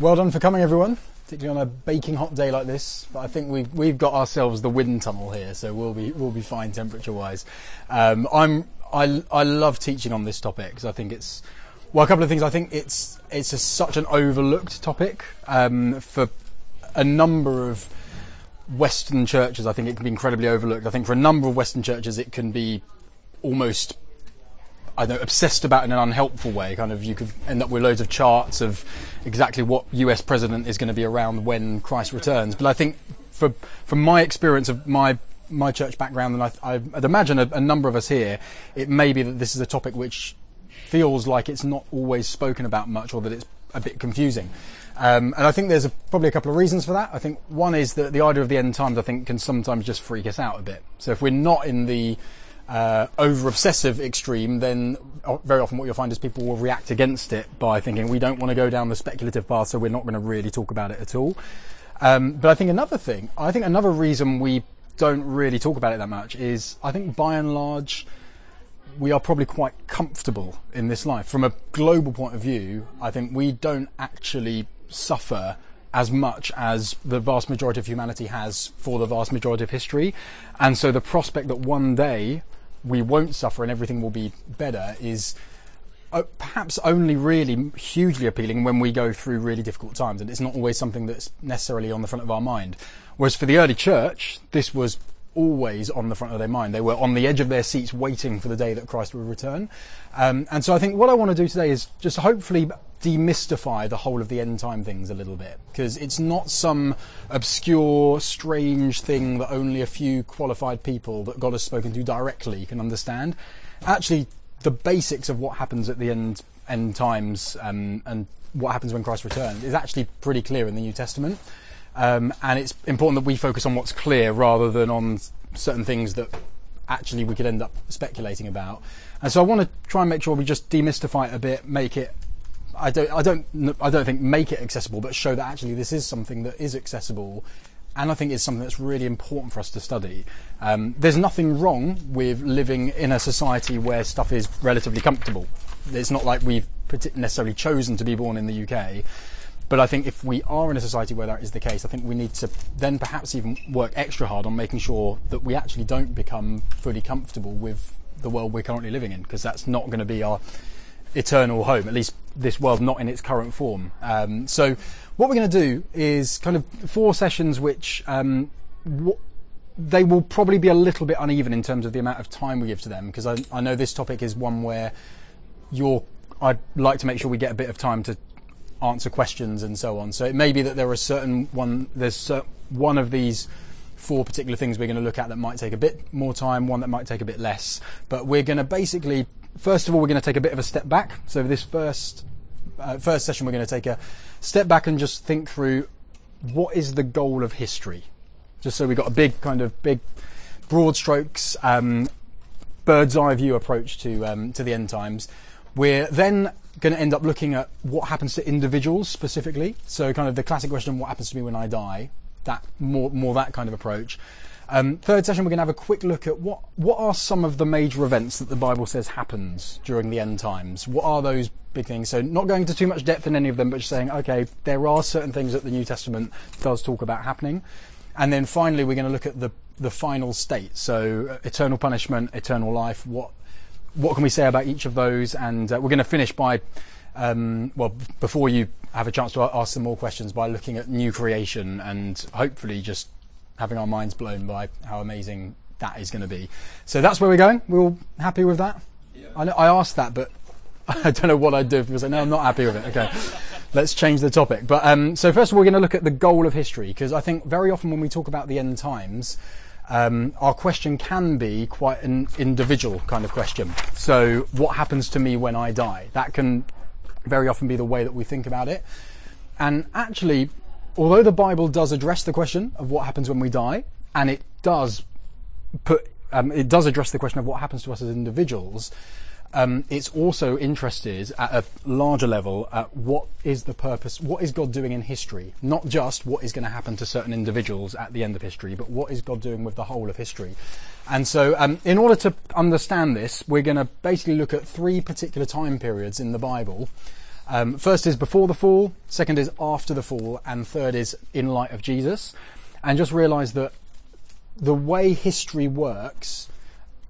Well done for coming, everyone, particularly on a baking hot day like this. But I think we've we've got ourselves the wind tunnel here, so we'll be we'll be fine temperature wise. Um, I'm I I love teaching on this topic because I think it's well a couple of things. I think it's it's a, such an overlooked topic um, for a number of Western churches. I think it can be incredibly overlooked. I think for a number of Western churches, it can be almost I know, obsessed about in an unhelpful way. Kind of, you could end up with loads of charts of exactly what U.S. president is going to be around when Christ returns. But I think, for from my experience of my my church background, and I, would imagine a, a number of us here, it may be that this is a topic which feels like it's not always spoken about much, or that it's a bit confusing. Um, and I think there's a, probably a couple of reasons for that. I think one is that the idea of the end times, I think, can sometimes just freak us out a bit. So if we're not in the uh, over obsessive extreme, then very often what you'll find is people will react against it by thinking we don't want to go down the speculative path, so we're not going to really talk about it at all. Um, but I think another thing, I think another reason we don't really talk about it that much is I think by and large we are probably quite comfortable in this life. From a global point of view, I think we don't actually suffer as much as the vast majority of humanity has for the vast majority of history. And so the prospect that one day we won't suffer and everything will be better is uh, perhaps only really hugely appealing when we go through really difficult times, and it's not always something that's necessarily on the front of our mind. Whereas for the early church, this was always on the front of their mind. They were on the edge of their seats waiting for the day that Christ would return. Um, and so I think what I want to do today is just hopefully demystify the whole of the end time things a little bit because it's not some obscure, strange thing that only a few qualified people that God has spoken to directly can understand. Actually, the basics of what happens at the end end times um, and what happens when Christ returns is actually pretty clear in the New Testament. Um, and it's important that we focus on what's clear rather than on certain things that actually we could end up speculating about. And so I want to try and make sure we just demystify it a bit, make it I don't, I don't, I don't think make it accessible, but show that actually this is something that is accessible, and I think is something that's really important for us to study. Um, there's nothing wrong with living in a society where stuff is relatively comfortable. It's not like we've necessarily chosen to be born in the UK. But I think if we are in a society where that is the case, I think we need to then perhaps even work extra hard on making sure that we actually don't become fully comfortable with the world we're currently living in, because that's not going to be our eternal home, at least this world not in its current form. Um, so what we're going to do is kind of four sessions which um, w- they will probably be a little bit uneven in terms of the amount of time we give to them because I, I know this topic is one where you're I'd like to make sure we get a bit of time to answer questions and so on. So it may be that there are certain one there's one of these four particular things we're going to look at that might take a bit more time, one that might take a bit less. But we're going to basically first of all, we're going to take a bit of a step back. So this first uh, first session, we're going to take a step back and just think through what is the goal of history. Just so we've got a big kind of big broad strokes, um, bird's eye view approach to um, to the end times. We're then going to end up looking at what happens to individuals specifically. So kind of the classic question, what happens to me when I die? That more more that kind of approach. Um, third session, we're going to have a quick look at what what are some of the major events that the Bible says happens during the end times. What are those big things? So, not going into too much depth in any of them, but just saying, okay, there are certain things that the New Testament does talk about happening. And then finally, we're going to look at the the final state. So, uh, eternal punishment, eternal life. What what can we say about each of those? And uh, we're going to finish by um, well, before you have a chance to ask some more questions, by looking at new creation and hopefully just having our minds blown by how amazing that is going to be. So that's where we're going. We're all happy with that? Yeah. I, know, I asked that, but I don't know what I'd do if people say, no, I'm not happy with it. Okay, let's change the topic. But um, so first of all, we're going to look at the goal of history because I think very often when we talk about the end times, um, our question can be quite an individual kind of question. So, what happens to me when I die? That can very often be the way that we think about it. And actually, although the Bible does address the question of what happens when we die, and it does put um, it does address the question of what happens to us as individuals. Um, it's also interested at a larger level at what is the purpose, what is God doing in history? Not just what is going to happen to certain individuals at the end of history, but what is God doing with the whole of history? And so, um, in order to understand this, we're going to basically look at three particular time periods in the Bible Um, first is before the fall, second is after the fall, and third is in light of Jesus. And just realize that the way history works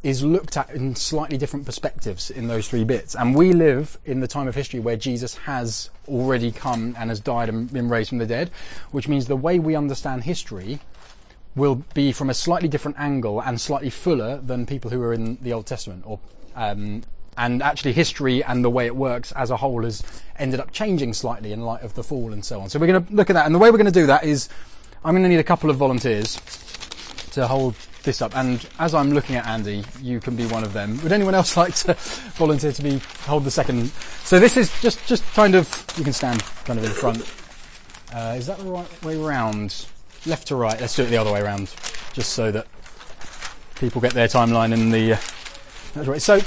is looked at in slightly different perspectives in those three bits. And we live in the time of history where Jesus has already come and has died and been raised from the dead, which means the way we understand history will be from a slightly different angle and slightly fuller than people who are in the Old Testament or um, and actually history and the way it works as a whole has ended up changing slightly in light of the fall and so on. So we're going to look at that, and the way we're going to do that is I'm going to need a couple of volunteers to hold this up. And as I'm looking at Andy, you can be one of them. Would anyone else like to volunteer to be hold the second? So this is just just kind of you can stand kind of in front. Uh, is that the right way round? Left to right. Let's do it the other way around, just so that people get their timeline in the. Uh, that's right. So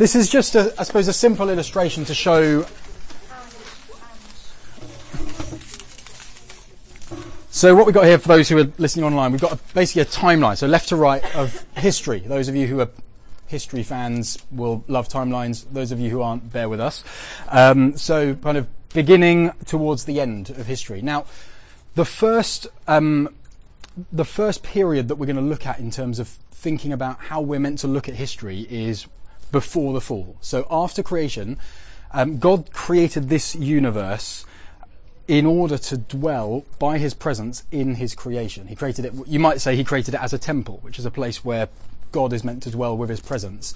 this is just, a, I suppose, a simple illustration to show So what we've got here for those who are listening online, we've got a, basically a timeline, so left to right of history. Those of you who are history fans will love timelines. Those of you who aren't, bear with us. Um, so kind of beginning towards the end of history. Now, the first um, the first period that we're going to look at in terms of thinking about how we're meant to look at history is before the fall. So after creation, um, God created this universe in order to dwell by his presence in his creation. He created it, you might say he created it as a temple, which is a place where God is meant to dwell with his presence.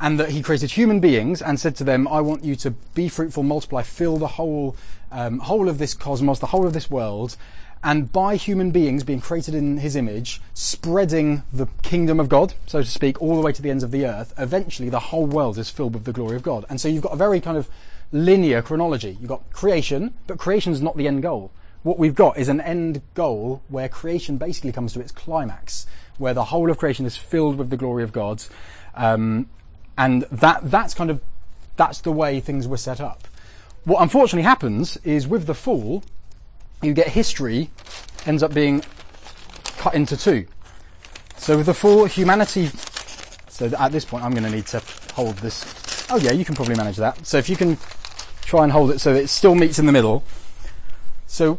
And that he created human beings and said to them, I want you to be fruitful, multiply, fill the whole, um, whole of this cosmos, the whole of this world, and by human beings being created in his image, spreading the kingdom of God, so to speak, all the way to the ends of the earth, eventually the whole world is filled with the glory of God. And so you've got a very kind of linear chronology. You've got creation, but creation is not the end goal. What we've got is an end goal where creation basically comes to its climax, where the whole of creation is filled with the glory of God, um, and that that's kind of that's the way things were set up. What unfortunately happens is with the fall, you get history ends up being cut into two. So with the fall, humanity. So at this point, I'm going to need to hold this. Oh yeah, you can probably manage that. So if you can try and hold it so it still meets in the middle. So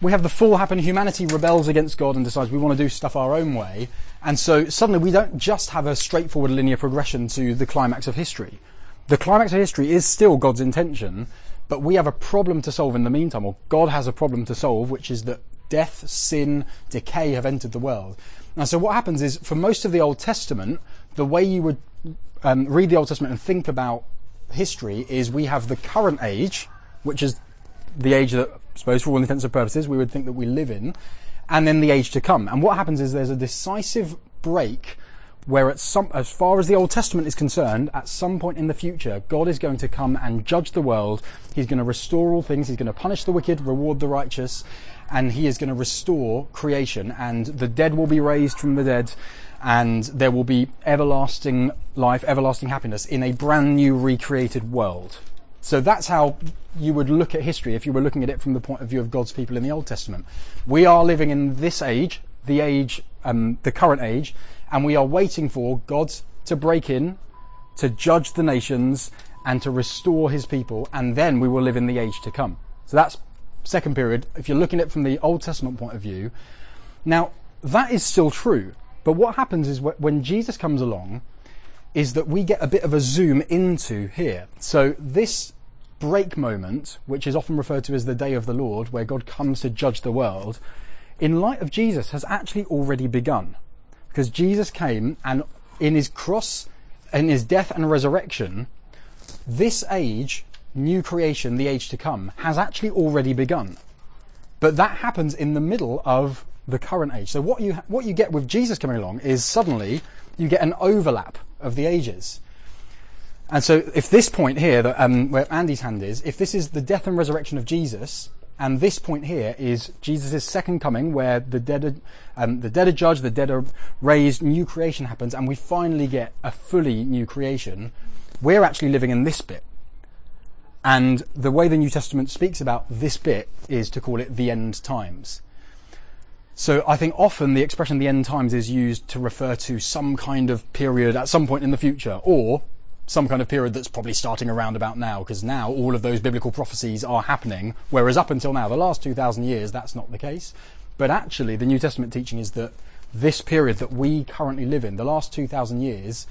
we have the fall happen. Humanity rebels against God and decides we want to do stuff our own way. And so suddenly we don't just have a straightforward linear progression to the climax of history. The climax of history is still God's intention, but we have a problem to solve in the meantime, or God has a problem to solve, which is that death, sin, decay have entered the world. And so what happens is, for most of the Old Testament, the way you would um, read the Old Testament and think about history is we have the current age, which is the age that, I suppose, for all intents and purposes, we would think that we live in, and then the age to come. And what happens is there's a decisive break where at some, as far as the Old Testament is concerned, at some point in the future, God is going to come and judge the world. He's going to restore all things. He's going to punish the wicked, reward the righteous, and he is going to restore creation. And the dead will be raised from the dead, and there will be everlasting life, everlasting happiness in a brand new recreated world. So that's how you would look at history if you were looking at it from the point of view of God's people in the Old Testament. We are living in this age, the age, um, the current age, and we are waiting for God to break in, to judge the nations, and to restore his people, and then we will live in the age to come. So that's second period, if you're looking at it from the Old Testament point of view. Now, that is still true, but what happens is when Jesus comes along, is that we get a bit of a zoom into here. So this break moment, which is often referred to as the day of the Lord, where God comes to judge the world, in light of Jesus has actually already begun. Because Jesus came and in his cross, in his death and resurrection, this age, new creation, the age to come, has actually already begun. But that happens in the middle of the current age. So what you what you get with Jesus coming along is suddenly you get an overlap of the ages. And so if this point here, that, um, where Andy's hand is, if this is the death and resurrection of Jesus, and this point here is Jesus' second coming, where the dead, are, um, the dead are judged, the dead are raised, new creation happens, and we finally get a fully new creation. We're actually living in this bit. And the way the New Testament speaks about this bit is to call it the end times. So I think often the expression the end times is used to refer to some kind of period at some point in the future, or some kind of period that's probably starting around about now, because now all of those biblical prophecies are happening, whereas up until now, the last 2,000 years, that's not the case. But actually, the New Testament teaching is that this period that we currently live in, the last 2,000 years,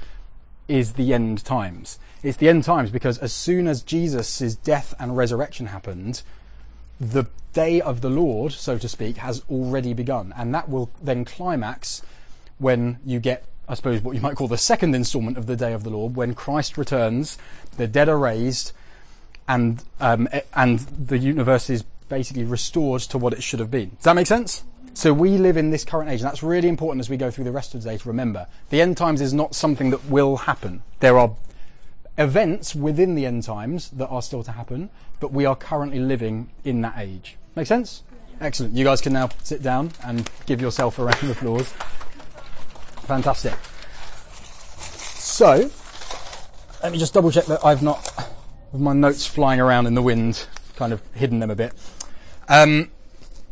is the end times. It's the end times because as soon as Jesus' death and resurrection happened, the day of the Lord, so to speak, has already begun. And that will then climax when you get, I suppose, what you might call the second installment of the day of the Lord, when Christ returns, the dead are raised, and, um, and the universe is basically restored to what it should have been. Does that make sense? So we live in this current age, and that's really important as we go through the rest of the day to remember. The end times is not something that will happen. There are events within the end times that are still to happen, but we are currently living in that age. Make sense? Excellent. You guys can now sit down and give yourself a round of applause. Fantastic. So, let me just double check that I've not, with my notes flying around in the wind, kind of hidden them a bit. Um,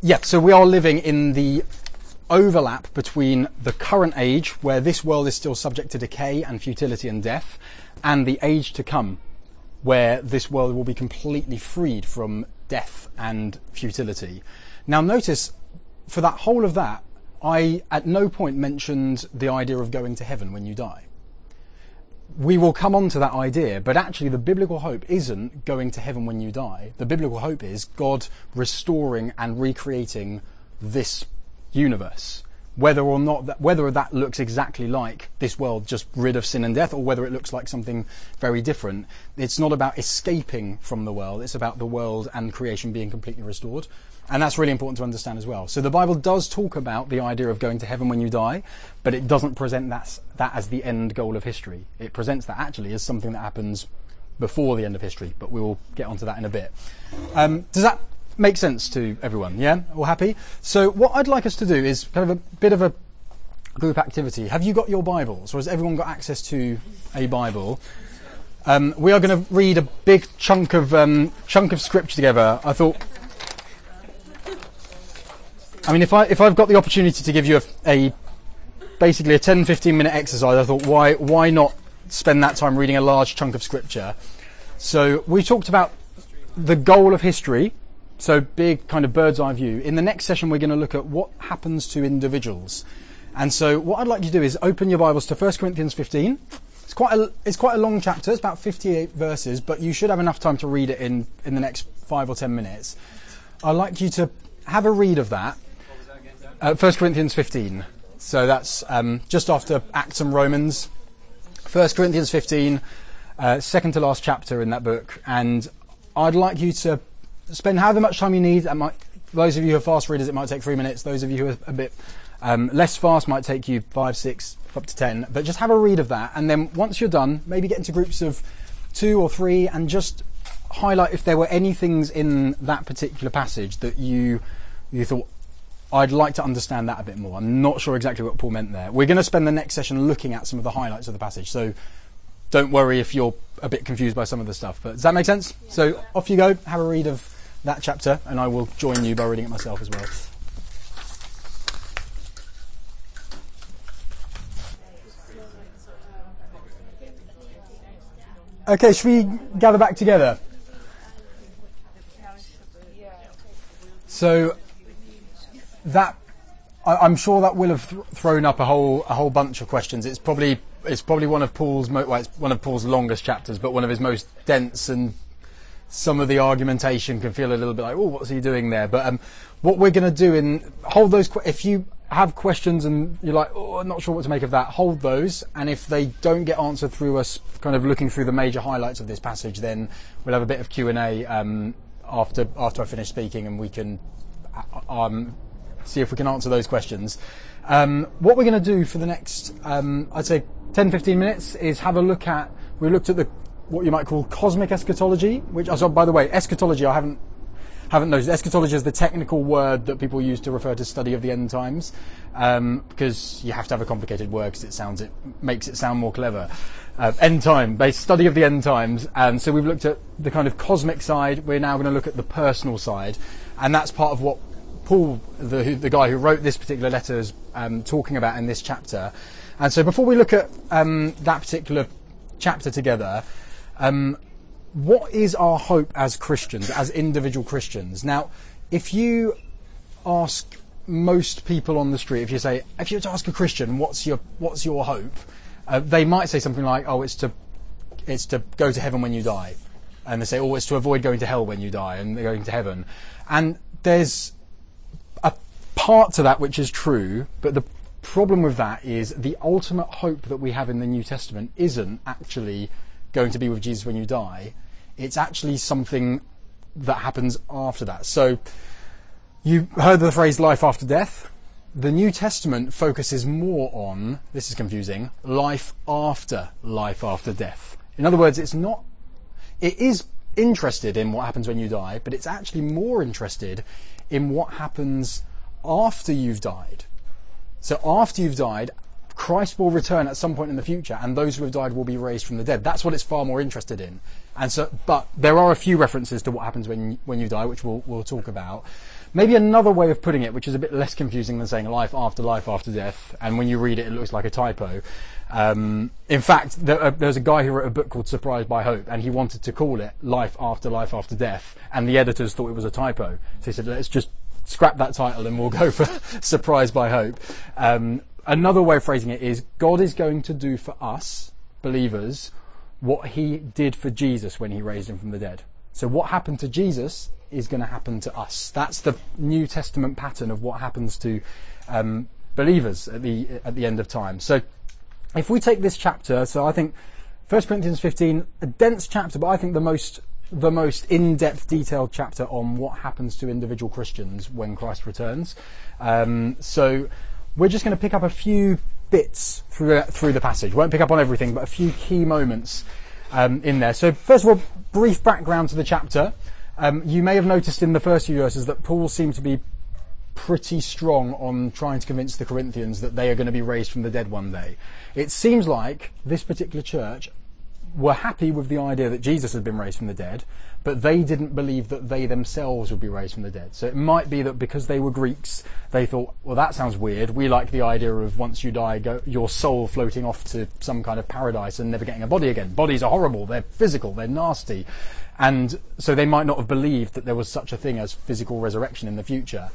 yeah, so we are living in the overlap between the current age, where this world is still subject to decay and futility and death, and the age to come, where this world will be completely freed from death and futility. Now, notice for that whole of that, I at no point mentioned the idea of going to heaven when you die. We will come on to that idea, but actually, the biblical hope isn't going to heaven when you die. The biblical hope is God restoring and recreating this universe whether or not that, whether that looks exactly like this world just rid of sin and death or whether it looks like something very different it's not about escaping from the world it's about the world and creation being completely restored and that's really important to understand as well so the bible does talk about the idea of going to heaven when you die but it doesn't present that, that as the end goal of history it presents that actually as something that happens before the end of history but we will get onto that in a bit um, does that make sense to everyone, yeah? All happy? So what I'd like us to do is kind of a bit of a group activity. Have you got your Bibles, or has everyone got access to a Bible? Um, we are going to read a big chunk of um, chunk of scripture together. I thought, I mean, if I if I've got the opportunity to give you a, a basically a 10, 15 minute exercise, I thought, why why not spend that time reading a large chunk of scripture? So we talked about the goal of history, so big kind of bird's eye view. In the next session, we're going to look at what happens to individuals. And so what I'd like you to do is open your Bibles to 1 Corinthians 15. It's quite a, it's quite a long chapter. It's about 58 verses, but you should have enough time to read it in, in the next five or 10 minutes. I'd like you to have a read of that. Uh, 1 Corinthians 15. So that's um, just after Acts and Romans. 1 Corinthians 15, uh, second to last chapter in that book. And I'd like you to spend however much time you need. That might, those of you who are fast readers, it might take three minutes. Those of you who are a bit um, less fast might take you five, six, up to ten. But just have a read of that, and then once you're done, maybe get into groups of two or three, and just highlight if there were any things in that particular passage that you you thought I'd like to understand that a bit more. I'm not sure exactly what Paul meant there. We're going to spend the next session looking at some of the highlights of the passage, so don't worry if you're a bit confused by some of the stuff. But does that make sense? So off you go, have a read of that chapter, and I will join you by reading it myself as well. Okay, should we gather back together? So that I, am sure that will have th- thrown up a whole a whole bunch of questions. It's probably it's probably one of Paul's mo- well, one of Paul's longest chapters, but one of his most dense and some of the argumentation can feel a little bit like, oh, what's he doing there? But um, what we're going to do in hold those. If you have questions and you're like, oh, I'm not sure what to make of that, hold those. And if they don't get answered through us, kind of looking through the major highlights of this passage, then we'll have a bit of Q and A um, after after I finish speaking, and we can uh, um, see if we can answer those questions. Um, what we're going to do for the next, um, I'd say, 10, 15 minutes is have a look at. We looked at the what you might call cosmic eschatology, which, oh, by the way, eschatology, I haven't haven't noticed. Eschatology is the technical word that people use to refer to study of the end times, um, because you have to have a complicated word because it sounds it makes it sound more clever. Uh, end time, based study of the end times, and so we've looked at the kind of cosmic side. We're now going to look at the personal side, and that's part of what Paul, the the guy who wrote this particular letter, is um, talking about in this chapter. And so before we look at um, that particular chapter together, um, what is our hope as Christians, as individual Christians? Now, if you ask most people on the street, if you say, if you were to ask a Christian, what's your what's your hope? Uh, they might say something like, oh, it's to it's to go to heaven when you die, and they say, oh, it's to avoid going to hell when you die and going to heaven. And there's part to that which is true, but the problem with that is the ultimate hope that we have in the New Testament isn't actually going to be with Jesus when you die. It's actually something that happens after that. So you heard the phrase life after death. The New Testament focuses more on, this is confusing, life after life after death. In other words, it's not, it is interested in what happens when you die, but it's actually more interested in what happens after you've died. So after you've died, Christ will return at some point in the future, and those who have died will be raised from the dead. That's what it's far more interested in. And so, but there are a few references to what happens when when you die, which we'll we'll talk about. Maybe another way of putting it, which is a bit less confusing than saying life after life after death, and when you read it, it looks like a typo. Um, in fact, there, uh, there's a guy who wrote a book called Surprised by Hope, and he wanted to call it Life After Life After Death, and the editors thought it was a typo. So he said, let's just scrap that title and we'll go for Surprised by Hope. Um, another way of phrasing it is God is going to do for us, believers, what he did for Jesus when he raised him from the dead. So what happened to Jesus is going to happen to us. That's the New Testament pattern of what happens to um, believers at the at the end of time. So if we take this chapter, so I think 1 Corinthians 15, a dense chapter, but I think the most the most in-depth, detailed chapter on what happens to individual Christians when Christ returns. Um, so we're just going to pick up a few bits through through the passage. Won't pick up on everything, but a few key moments um, in there. So first of all, brief background to the chapter. Um, you may have noticed in the first few verses that Paul seemed to be pretty strong on trying to convince the Corinthians that they are going to be raised from the dead one day. It seems like this particular church were happy with the idea that Jesus had been raised from the dead, but they didn't believe that they themselves would be raised from the dead. So it might be that because they were Greeks, they thought, well, that sounds weird. We like the idea of once you die, go, your soul floating off to some kind of paradise and never getting a body again. Bodies are horrible. They're physical. They're nasty. And so they might not have believed that there was such a thing as physical resurrection in the future.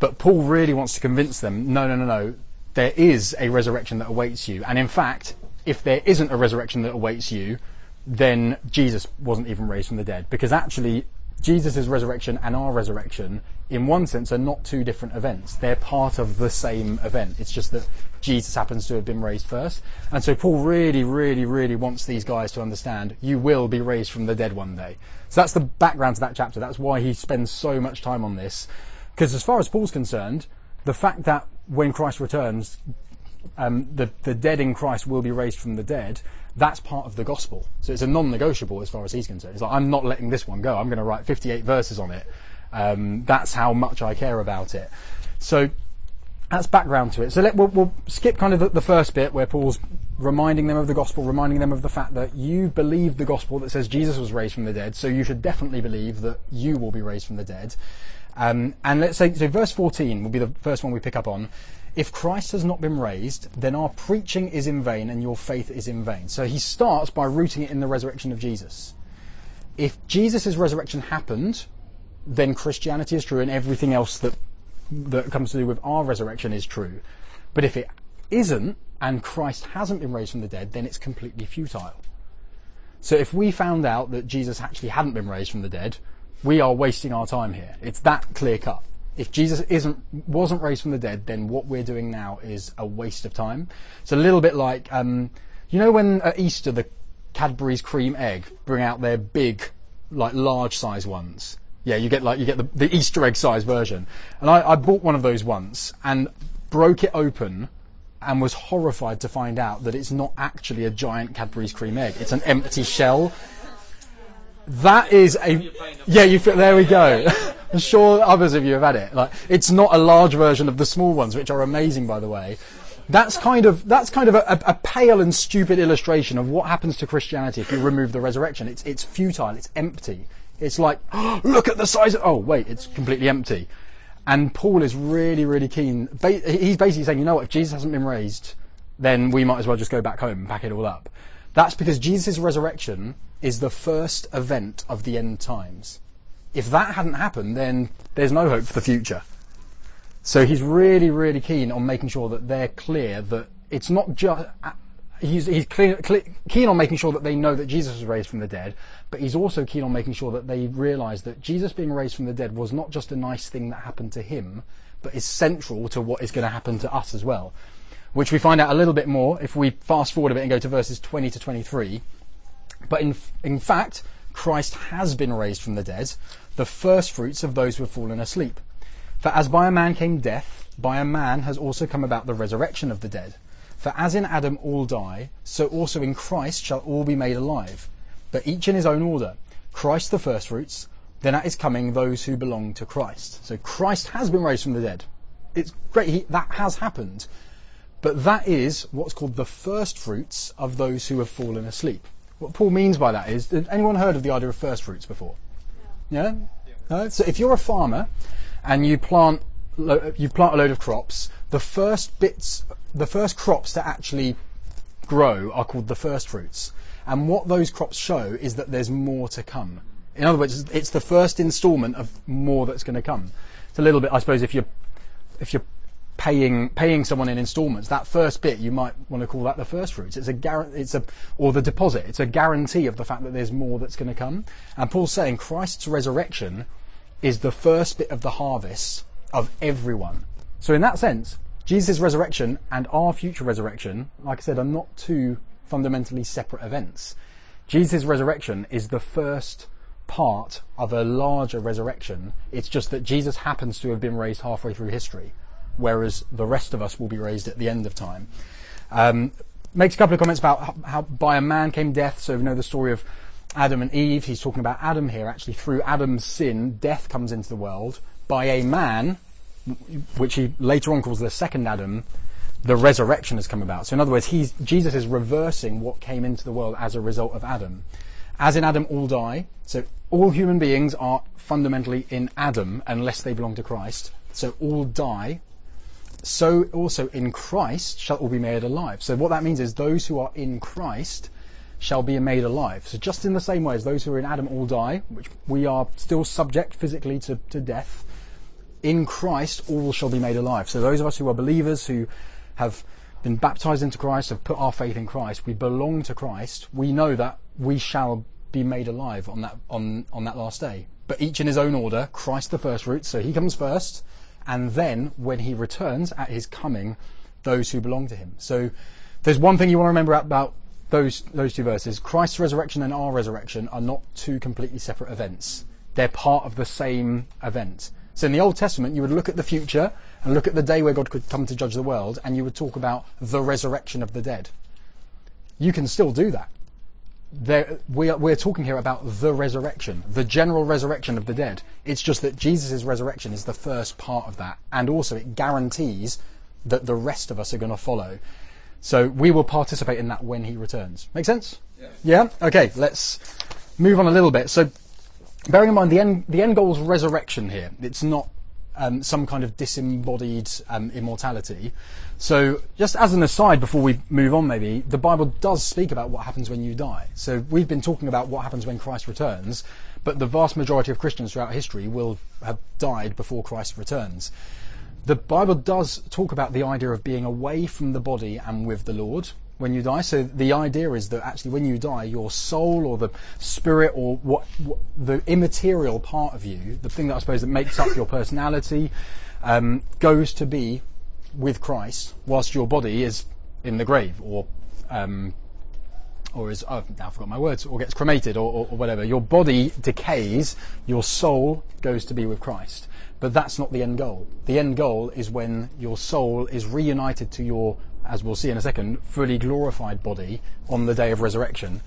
But Paul really wants to convince them, no, no, no, no. There is a resurrection that awaits you. And in fact, if there isn't a resurrection that awaits you, then Jesus wasn't even raised from the dead. Because actually, Jesus' resurrection and our resurrection, in one sense, are not two different events. They're part of the same event. It's just that Jesus happens to have been raised first. And so Paul really, really, really wants these guys to understand you will be raised from the dead one day. So that's the background to that chapter. That's why he spends so much time on this. Because as far as Paul's concerned, the fact that when Christ returns, um, the, the dead in Christ will be raised from the dead, that's part of the gospel. So it's a non-negotiable as far as he's concerned. It's like, I'm not letting this one go. I'm going to write 58 verses on it. Um, that's how much I care about it. So that's background to it. So let, we'll, we'll skip kind of the, the, first bit where Paul's reminding them of the gospel, reminding them of the fact that you believe the gospel that says Jesus was raised from the dead, so you should definitely believe that you will be raised from the dead. Um, and let's say, so verse 14 will be the first one we pick up on. If Christ has not been raised, then our preaching is in vain and your faith is in vain. So he starts by rooting it in the resurrection of Jesus. If Jesus' resurrection happened, then Christianity is true and everything else that, that comes to do with our resurrection is true. But if it isn't, and Christ hasn't been raised from the dead, then it's completely futile. So if we found out that Jesus actually hadn't been raised from the dead, we are wasting our time here. It's that clear cut if Jesus isn't wasn't raised from the dead, then what we're doing now is a waste of time. It's a little bit like um, you know when at Easter the Cadbury's cream egg bring out their big, like large size ones. Yeah, you get like you get the, the Easter egg size version. And I, I bought one of those once and broke it open and was horrified to find out that it's not actually a giant Cadbury's cream egg. It's an empty shell that is a yeah. You feel, there we go. I'm sure others of you have had it. Like it's not a large version of the small ones, which are amazing, by the way. That's kind of that's kind of a, a pale and stupid illustration of what happens to Christianity if you remove the resurrection. It's it's futile. It's empty. It's like oh, look at the size. Of, oh wait, it's completely empty. And Paul is really really keen. He's basically saying, you know what? If Jesus hasn't been raised, then we might as well just go back home and pack it all up. That's because Jesus' resurrection is the first event of the end times. If that hadn't happened, then there's no hope for the future. So he's really, really keen on making sure that they're clear that it's not just, uh, he's, he's clear, clear, keen on making sure that they know that Jesus was raised from the dead, but he's also keen on making sure that they realize that Jesus being raised from the dead was not just a nice thing that happened to him, but is central to what is going to happen to us as well. Which we find out a little bit more if we fast forward a bit and go to verses 20 to 23. But in, in fact, Christ has been raised from the dead, the first fruits of those who have fallen asleep. For as by a man came death, by a man has also come about the resurrection of the dead. For as in Adam all die, so also in Christ shall all be made alive, but each in his own order. Christ the firstfruits, then at his coming those who belong to Christ. So Christ has been raised from the dead. It's great, he, that has happened. But that is what's called the firstfruits of those who have fallen asleep. What Paul means by that is, has anyone heard of the idea of firstfruits before? Yeah? No? So if you're a farmer and you plant you plant a load of crops, the first bits, the first crops to actually grow are called the first fruits. And what those crops show is that there's more to come. In other words, it's the first instalment of more that's going to come. It's a little bit, I suppose, if you're if you're paying paying someone in instalments, that first bit you might want to call that the first fruits. It's a guarantee, it's a or the deposit. It's a guarantee of the fact that there's more that's going to come. And Paul's saying Christ's resurrection is the first bit of the harvest of everyone. So in that sense, Jesus' resurrection and our future resurrection, like I said, are not two fundamentally separate events. Jesus' resurrection is the first part of a larger resurrection. It's just that Jesus happens to have been raised halfway through history, whereas the rest of us will be raised at the end of time. Um, makes a couple of comments about how, how by a man came death. So we know the story of Adam and Eve. He's talking about Adam here. Actually, through Adam's sin, death comes into the world by a man, which he later on calls the second Adam, the resurrection has come about. So in other words, he's, Jesus is reversing what came into the world as a result of Adam. As in Adam, all die. So all human beings are fundamentally in Adam unless they belong to Christ. So all die. So also in Christ shall all be made alive. So what that means is those who are in Christ shall be made alive. So just in the same way as those who are in Adam all die, which we are still subject physically to, to death, in Christ all shall be made alive. So those of us who are believers, who have been baptized into Christ, have put our faith in Christ, we belong to Christ, we know that we shall be made alive on that, on, on that last day. But each in his own order, Christ the first fruit, so he comes first, and then when he returns at his coming, those who belong to him. So there's one thing you want to remember about those, those two verses. Christ's resurrection and our resurrection are not two completely separate events. They're part of the same event. So in the Old Testament, you would look at the future and look at the day where God could come to judge the world, and you would talk about the resurrection of the dead. You can still do that. There, we are, we're talking here about the resurrection, the general resurrection of the dead. It's just that Jesus' resurrection is the first part of that, and also it guarantees that the rest of us are going to follow. So we will participate in that when he returns. Make sense? Yeah. Yeah? Okay, let's move on a little bit. So bearing in mind the end, the end goal is resurrection here. It's not um, some kind of disembodied um, immortality. So, just as an aside, before we move on, maybe the Bible does speak about what happens when you die. So, we've been talking about what happens when Christ returns, but the vast majority of Christians throughout history will have died before Christ returns. The Bible does talk about the idea of being away from the body and with the Lord when you die. So the idea is that actually when you die, your soul or the spirit or what, what the immaterial part of you, the thing that I suppose that makes up your personality, um, goes to be with Christ, whilst your body is in the grave or um, or is oh, now I forgot my words, or gets cremated, or, or, or, whatever. Your body decays, your soul goes to be with Christ. But that's not the end goal. The end goal is when your soul is reunited to your as we'll see in a second, fully glorified body on the day of resurrection,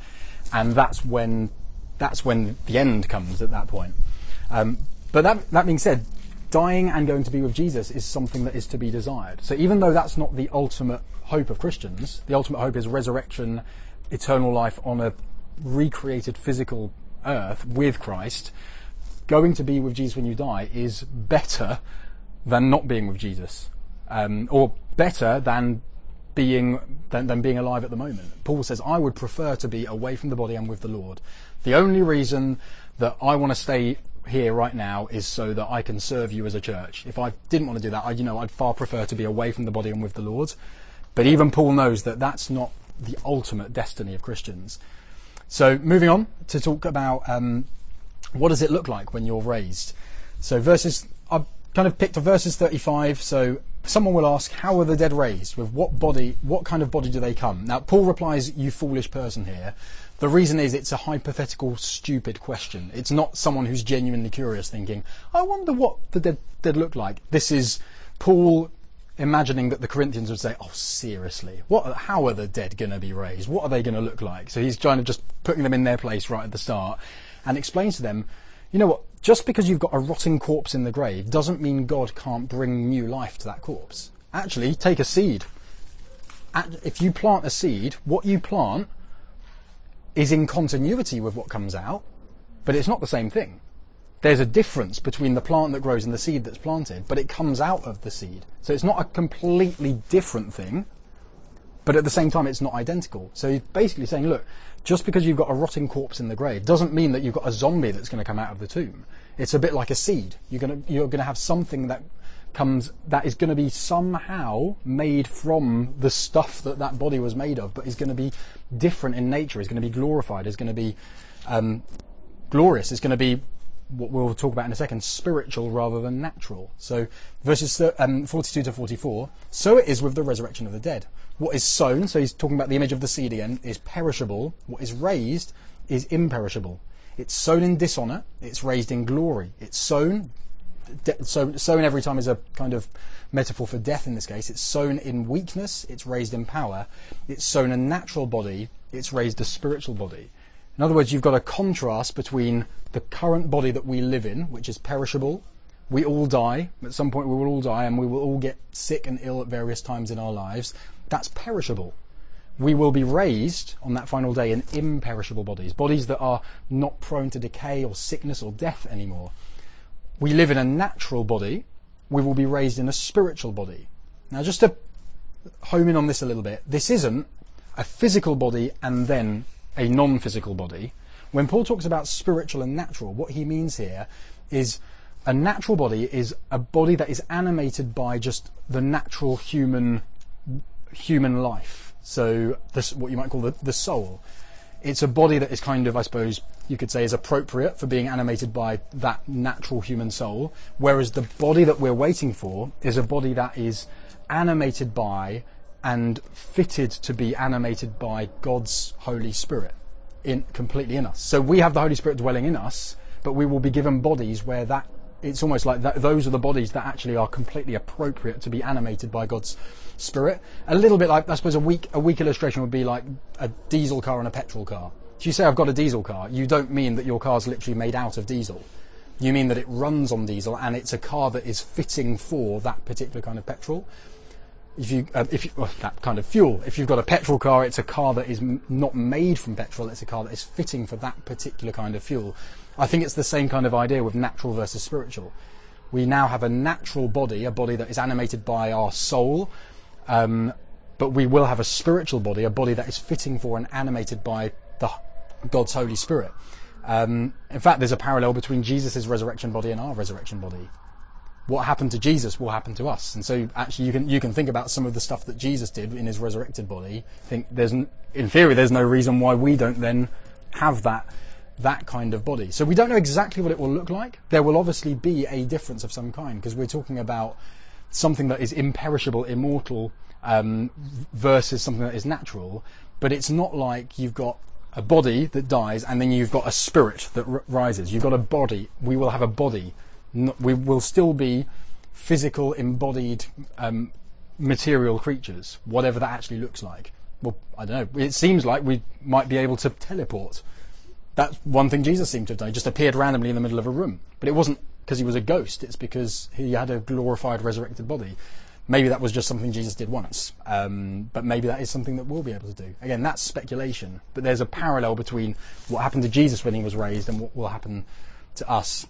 and that's when that's when the end comes at that point. Um, but that that being said, dying and going to be with Jesus is something that is to be desired. So even though that's not the ultimate hope of Christians, the ultimate hope is resurrection, eternal life on a recreated physical earth with Christ. Going to be with Jesus when you die is better than not being with Jesus, um, or better than being than, than being alive at the moment. Paul says, I would prefer to be away from the body and with the Lord. The only reason that I want to stay here right now is so that I can serve you as a church. If I didn't want to do that, I, you know, I'd far prefer to be away from the body and with the Lord. But even Paul knows that that's not the ultimate destiny of Christians. So moving on to talk about um, what does it look like when you're raised. So verses, kind of picked a verses 35. So someone will ask, how are the dead raised? With what body, what kind of body do they come? Now Paul replies, you foolish person here. The reason is it's a hypothetical, stupid question. It's not someone who's genuinely curious thinking, I wonder what the dead, dead look like. This is Paul imagining that the Corinthians would say, "Oh, seriously, what? How are the dead going to be raised? What are they going to look like?" So he's trying to just putting them in their place right at the start, and explains to them, "You know what? Just because you've got a rotting corpse in the grave doesn't mean God can't bring new life to that corpse. Actually, take a seed. If you plant a seed, what you plant is in continuity with what comes out, but it's not the same thing." there's a difference between the plant that grows and the seed that's planted, but it comes out of the seed. So it's not a completely different thing, but at the same time, it's not identical. So he's basically saying, look, just because you've got a rotting corpse in the grave doesn't mean that you've got a zombie that's going to come out of the tomb. It's a bit like a seed. You're going to, you're going to have something that comes, that is going to be somehow made from the stuff that that body was made of, but is going to be different in nature, is going to be glorified, is going to be um, glorious, is going to be what we'll talk about in a second, spiritual rather than natural. So verses um, 42 to 44, so it is with the resurrection of the dead. What is sown, so he's talking about the image of the seed again, is perishable. What is raised is imperishable. It's sown in dishonor, it's raised in glory. It's sown, de- so, sown every time is a kind of metaphor for death in this case. It's sown in weakness, it's raised in power. It's sown a natural body, it's raised a spiritual body. In other words, you've got a contrast between the current body that we live in, which is perishable. We all die. At some point, we will all die and we will all get sick and ill at various times in our lives. That's perishable. We will be raised on that final day in imperishable bodies, bodies that are not prone to decay or sickness or death anymore. We live in a natural body. We will be raised in a spiritual body. Now, just to home in on this a little bit, this isn't a physical body and then a non physical body. When Paul talks about spiritual and natural, what he means here is a natural body is a body that is animated by just the natural human human life. So this what you might call the, the soul. It's a body that is kind of, I suppose, you could say, is appropriate for being animated by that natural human soul. Whereas the body that we're waiting for is a body that is animated by and fitted to be animated by God's Holy Spirit in completely in us. So we have the Holy Spirit dwelling in us, but we will be given bodies where that it's almost like that, those are the bodies that actually are completely appropriate to be animated by God's Spirit. A little bit like I suppose a weak a weak illustration would be like a diesel car and a petrol car. If you say I've got a diesel car, you don't mean that your car's literally made out of diesel. You mean that it runs on diesel and it's a car that is fitting for that particular kind of petrol if you, uh, if you, well, that kind of fuel. If you've got a petrol car, it's a car that is m- not made from petrol. It's a car that is fitting for that particular kind of fuel. I think it's the same kind of idea with natural versus spiritual. We now have a natural body, a body that is animated by our soul, um, but we will have a spiritual body, a body that is fitting for and animated by the God's Holy Spirit. Um, in fact, there's a parallel between Jesus' resurrection body and our resurrection body what happened to Jesus will happen to us. And so actually you can, you can think about some of the stuff that Jesus did in his resurrected body. Think there's, in theory, there's no reason why we don't then have that, that kind of body. So we don't know exactly what it will look like. There will obviously be a difference of some kind because we're talking about something that is imperishable, immortal, um, versus something that is natural. But it's not like you've got a body that dies and then you've got a spirit that r- rises. You've got a body. We will have a body we will still be physical, embodied, um, material creatures, whatever that actually looks like. Well, I don't know. It seems like we might be able to teleport. That's one thing Jesus seemed to have done. He just appeared randomly in the middle of a room. But it wasn't because he was a ghost, it's because he had a glorified, resurrected body. Maybe that was just something Jesus did once, um, but maybe that is something that we'll be able to do. Again, that's speculation, but there's a parallel between what happened to Jesus when he was raised and what will happen to us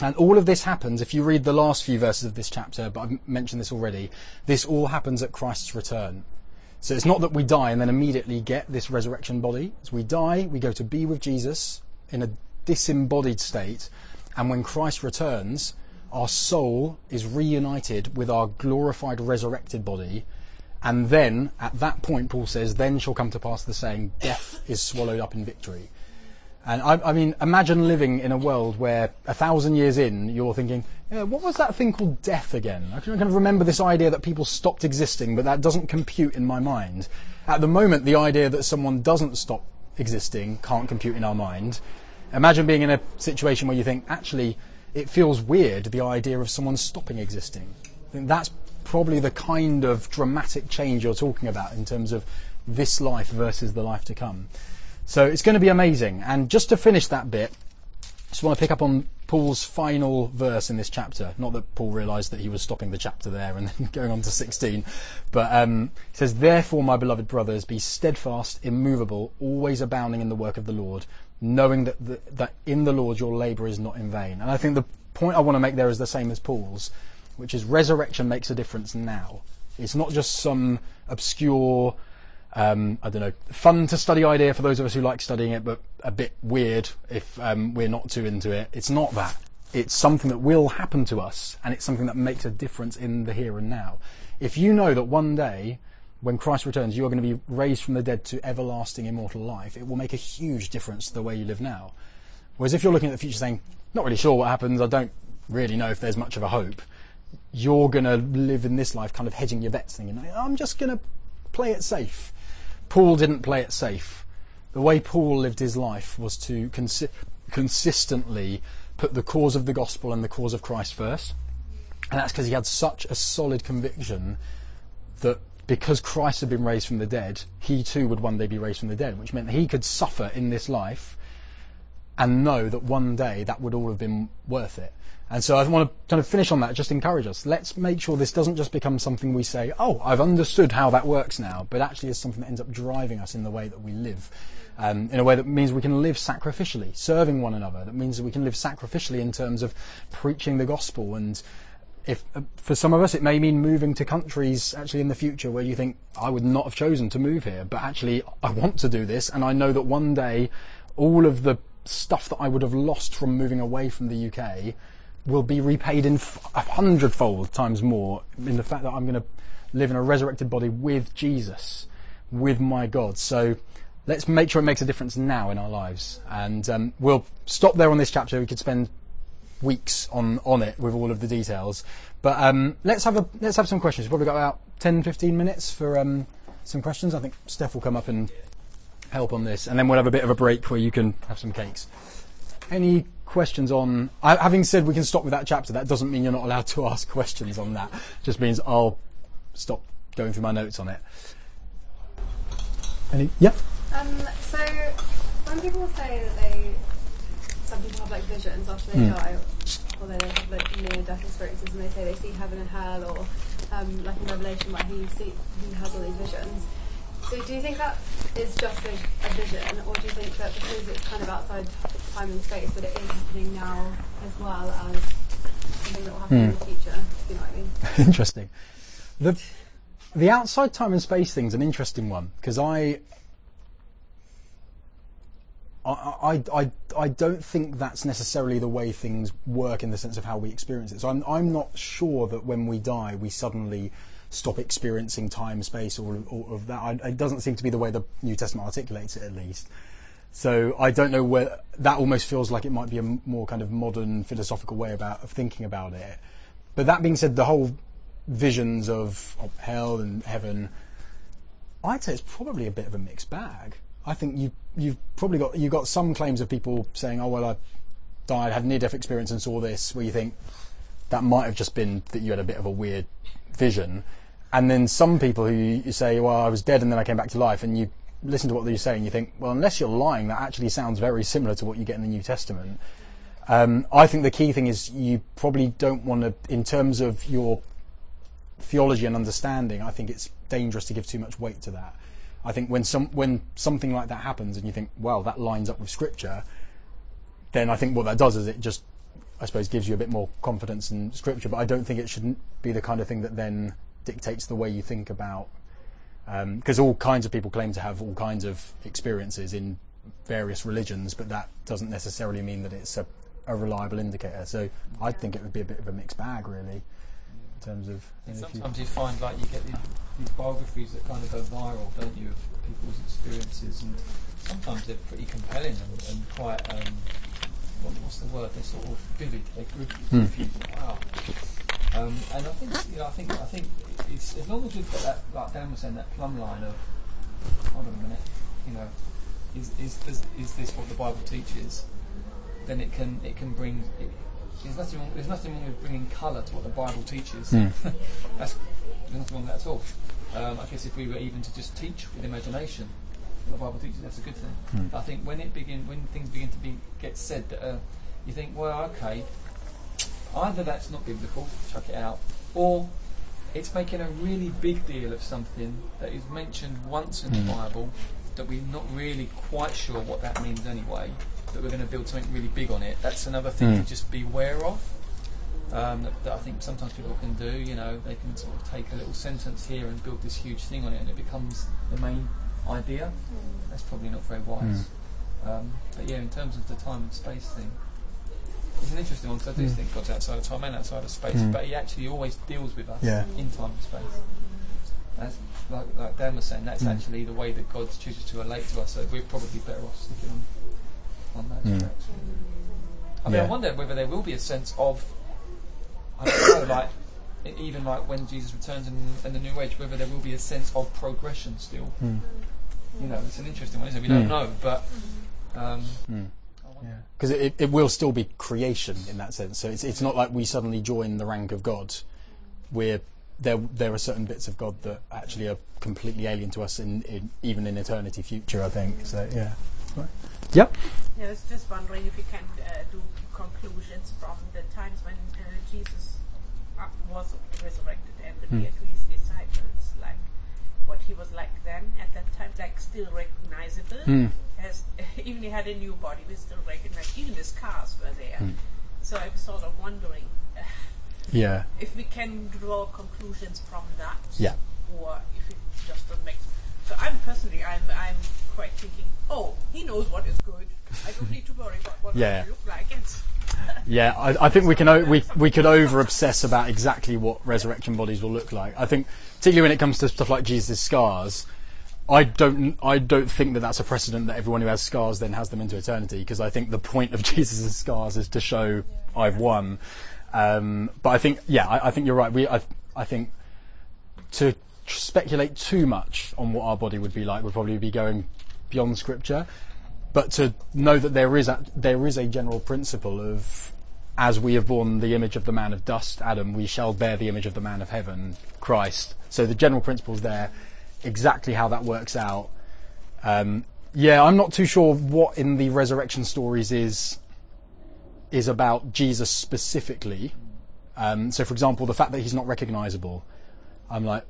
and all of this happens, if you read the last few verses of this chapter, but I've mentioned this already, this all happens at Christ's return. So it's not that we die and then immediately get this resurrection body. As we die, we go to be with Jesus in a disembodied state, and when Christ returns, our soul is reunited with our glorified resurrected body. And then, at that point, Paul says, then shall come to pass the saying, death is swallowed up in victory. And I, I, mean, imagine living in a world where a thousand years in, you're thinking, yeah, what was that thing called death again? I can kind of remember this idea that people stopped existing, but that doesn't compute in my mind. At the moment, the idea that someone doesn't stop existing can't compute in our mind. Imagine being in a situation where you think, actually, it feels weird, the idea of someone stopping existing. I think that's probably the kind of dramatic change you're talking about in terms of this life versus the life to come. So it's going to be amazing. And just to finish that bit, I just want to pick up on Paul's final verse in this chapter. Not that Paul realised that he was stopping the chapter there and then going on to 16, but um, he says, "Therefore, my beloved brothers, be steadfast, immovable, always abounding in the work of the Lord, knowing that the, that in the Lord your labour is not in vain." And I think the point I want to make there is the same as Paul's, which is resurrection makes a difference now. It's not just some obscure um, I don't know, fun to study idea for those of us who like studying it, but a bit weird if um, we're not too into it. It's not that. It's something that will happen to us, and it's something that makes a difference in the here and now. If you know that one day, when Christ returns, you are going to be raised from the dead to everlasting immortal life, it will make a huge difference to the way you live now. Whereas if you're looking at the future saying, not really sure what happens, I don't really know if there's much of a hope, you're going to live in this life kind of hedging your bets, thinking, I'm just going to play it safe Paul didn't play it safe. The way Paul lived his life was to consi- consistently put the cause of the gospel and the cause of Christ first. And that's because he had such a solid conviction that because Christ had been raised from the dead, he too would one day be raised from the dead, which meant that he could suffer in this life and know that one day that would all have been worth it. And so I want to kind of finish on that, just encourage us. Let's make sure this doesn't just become something we say, oh, I've understood how that works now, but actually is something that ends up driving us in the way that we live. Um, in a way that means we can live sacrificially, serving one another. That means that we can live sacrificially in terms of preaching the gospel. And if, uh, for some of us, it may mean moving to countries actually in the future where you think, I would not have chosen to move here, but actually I want to do this. And I know that one day all of the stuff that I would have lost from moving away from the UK will be repaid in a hundredfold times more in the fact that I'm going to live in a resurrected body with Jesus, with my God. So let's make sure it makes a difference now in our lives. And um, we'll stop there on this chapter. We could spend weeks on, on it with all of the details. But um, let's have a let's have some questions. We've probably got about 10, 15 minutes for um, some questions. I think Steph will come up and help on this, and then we'll have a bit of a break where you can have some cakes. Any questions on? I, having said we can stop with that chapter, that doesn't mean you're not allowed to ask questions on that. Just means I'll stop going through my notes on it. Any? Yeah. Um, so when people say that they, some people have like visions after they mm. die, or they have like near-death experiences, and they say they see heaven and hell, or um, like in Revelation where he see, he has all these visions. So do you think that is just a, a, vision, or do you think that because it's kind of outside time and space, that it is happening now as well as something that will happen in the hmm. future? you know what I mean? Interesting. The the outside time and space thing is an interesting one because I I, I, I don't think that's necessarily the way things work in the sense of how we experience it. So I'm, I'm not sure that when we die, we suddenly stop experiencing time, space, or, or of that. it doesn't seem to be the way the New Testament articulates it, at least. So I don't know where that almost feels like it might be a more kind of modern philosophical way about of thinking about it. But that being said, the whole visions of, of hell and heaven, I'd say it's probably a bit of a mixed bag. I think you you've probably got you got some claims of people saying, "Oh well, I died, had near death experience, and saw this," where you think that might have just been that you had a bit of a weird vision. And then some people who you say, well, I was dead and then I came back to life, and you listen to what they're saying, you think, well, unless you're lying, that actually sounds very similar to what you get in the New Testament. Um, I think the key thing is you probably don't want to, in terms of your theology and understanding, I think it's dangerous to give too much weight to that. I think when some when something like that happens and you think, well, that lines up with Scripture, then I think what that does is it just I suppose gives you a bit more confidence in scripture, but I don't think it shouldn't be the kind of thing that then dictates the way you think about because all kinds of people claim to have all kinds of experiences in various religions, but that doesn't necessarily mean that it's a, a reliable indicator. So I think it would be a bit of a mixed bag, really, in terms of. You know, if you- sometimes you find like you get these, these biographies that kind of go viral, don't you, of people's experiences, and sometimes they're pretty compelling and, and quite. Um, what, what's the word? They're sort of vivid. They grip, Hmm. Wow. Um, and I think you know, I think I think it's, as long as we've got that, like Dan was saying, that plumb line of hold on a minute, you know, is is this, is this what the Bible teaches? Then it can it can bring. It, there's nothing wrong, there's nothing wrong with bringing colour to what the Bible teaches. Hmm. That's there's nothing wrong with that at all. Um, I guess if we were even to just teach with imagination, the Bible teaches, that's a good thing. Hmm. I think when it begin, when things begin to be get said that uh, you think, well, okay, either that's not biblical, chuck it out, or it's making a really big deal of something that is mentioned once in the Bible that we're not really quite sure what that means anyway. That we're going to build something really big on it. That's another thing Mm. to just be aware of. Um, that, that I think sometimes people can do. You know, they can sort of take a little sentence here and build this huge thing on it, and it becomes the main idea. That's probably not very wise. Um, but yeah, in terms of the time and space thing, it's an interesting one because I do Mm. think God's outside of time and outside of space, Mm. but He actually always deals with us Yeah. in time and space. That's like, like Dan was saying. That's actually the way that God chooses to relate to us. So we're probably better off sticking on on those Mm. I mean, I wonder whether there will be a sense of I don't know, like even like when Jesus returns in, in the New Age, whether there will be a sense of progression still. Mm. You know, it's an interesting one, isn't it? We don't Mm. know, but um, Mm. I wonder. because it, it will still be creation in that sense. So it's it's not like we suddenly join the rank of God. We're there. There are certain bits of God that actually are completely alien to us, in, in even in eternity future. I think so. Yeah. Right. Yep. Yeah, I was just wondering if you can uh, do conclusions from the times when uh, Jesus uh, was resurrected and Hmm. appeared to his disciples, like what he was like then at that time, like still recognizable. Hmm. As even he had a new body, we still recognize. Even the scars were there. Hmm. So I was sort of wondering uh, Yeah. if we can draw conclusions from that, Yeah. or if it just don't make. So I'm personally, I'm I'm quite thinking, oh, he knows what is good. I don't need to worry about what Yeah. I look like. It's Yeah, I, I think we can o- we we could over obsess about exactly what resurrection bodies will look like. I think, particularly when it comes to stuff like Jesus' scars, I don't I don't think that that's a precedent that everyone who has scars then has them into eternity. Because I think the point of Jesus' scars is to show I've won. Um, but I think yeah, I, I think you're right. We I I think to tr- speculate too much on what our body would be like would probably be going beyond scripture. But to know that there is a, there is a general principle of as we have borne the image of the man of dust, Adam, we shall bear the image of the man of heaven, Christ. So the general principles there, exactly how that works out. Um, yeah, I'm not too sure what in the resurrection stories is is about Jesus specifically. Um, so, for example, the fact that he's not recognizable, I'm like,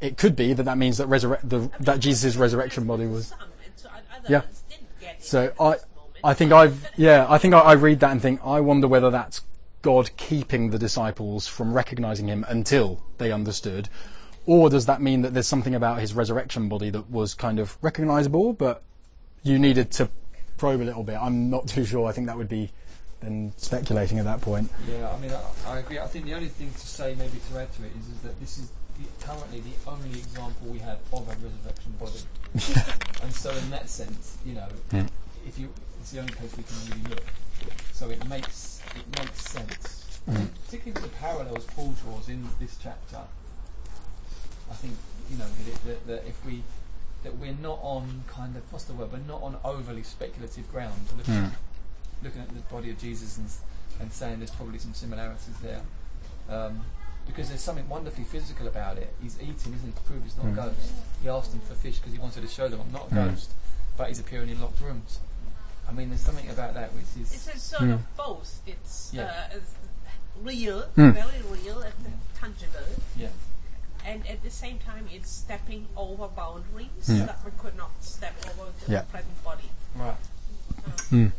it could be that that means that resurre- the, that Jesus' resurrection body was. some, and so other Yeah. ones didn't get it So I. I think I've, yeah, I think I, I read that and think, I wonder whether that's God keeping the disciples from recognizing him until they understood, or does that mean that there's something about his resurrection body that was kind of recognizable, but you needed to probe a little bit? I'm not too sure. I think that would be then speculating at that point. Yeah, I mean, I, I agree. I think the only thing to say, maybe to add to it, is, is that this is the, currently the only example we have of a resurrection body. and so, in that sense, you know, Mm. if you, it's the only place we can really look. So it makes it makes sense, Mm. particularly with the parallels Paul draws in this chapter. I think you know that, it, that, that if we that we're not on kind of what's the word? We're not on overly speculative ground. Looking, Mm. at, looking at the body of Jesus and, and saying there's probably some similarities there. Um, because there's something wonderfully physical about it. He's eating, isn't he, to prove he's not Mm. a ghost. He asked them for fish because he wanted to show them I'm not a Mm. ghost, but he's appearing in locked rooms. I mean, there's something about that which is. It's a sort Hmm. of both. It's Yeah. uh, it's real, Hmm. very real and tangible, yeah. and at the same time, it's stepping over boundaries Hmm. that we could not step over with Yeah. the present body. Right. Mm.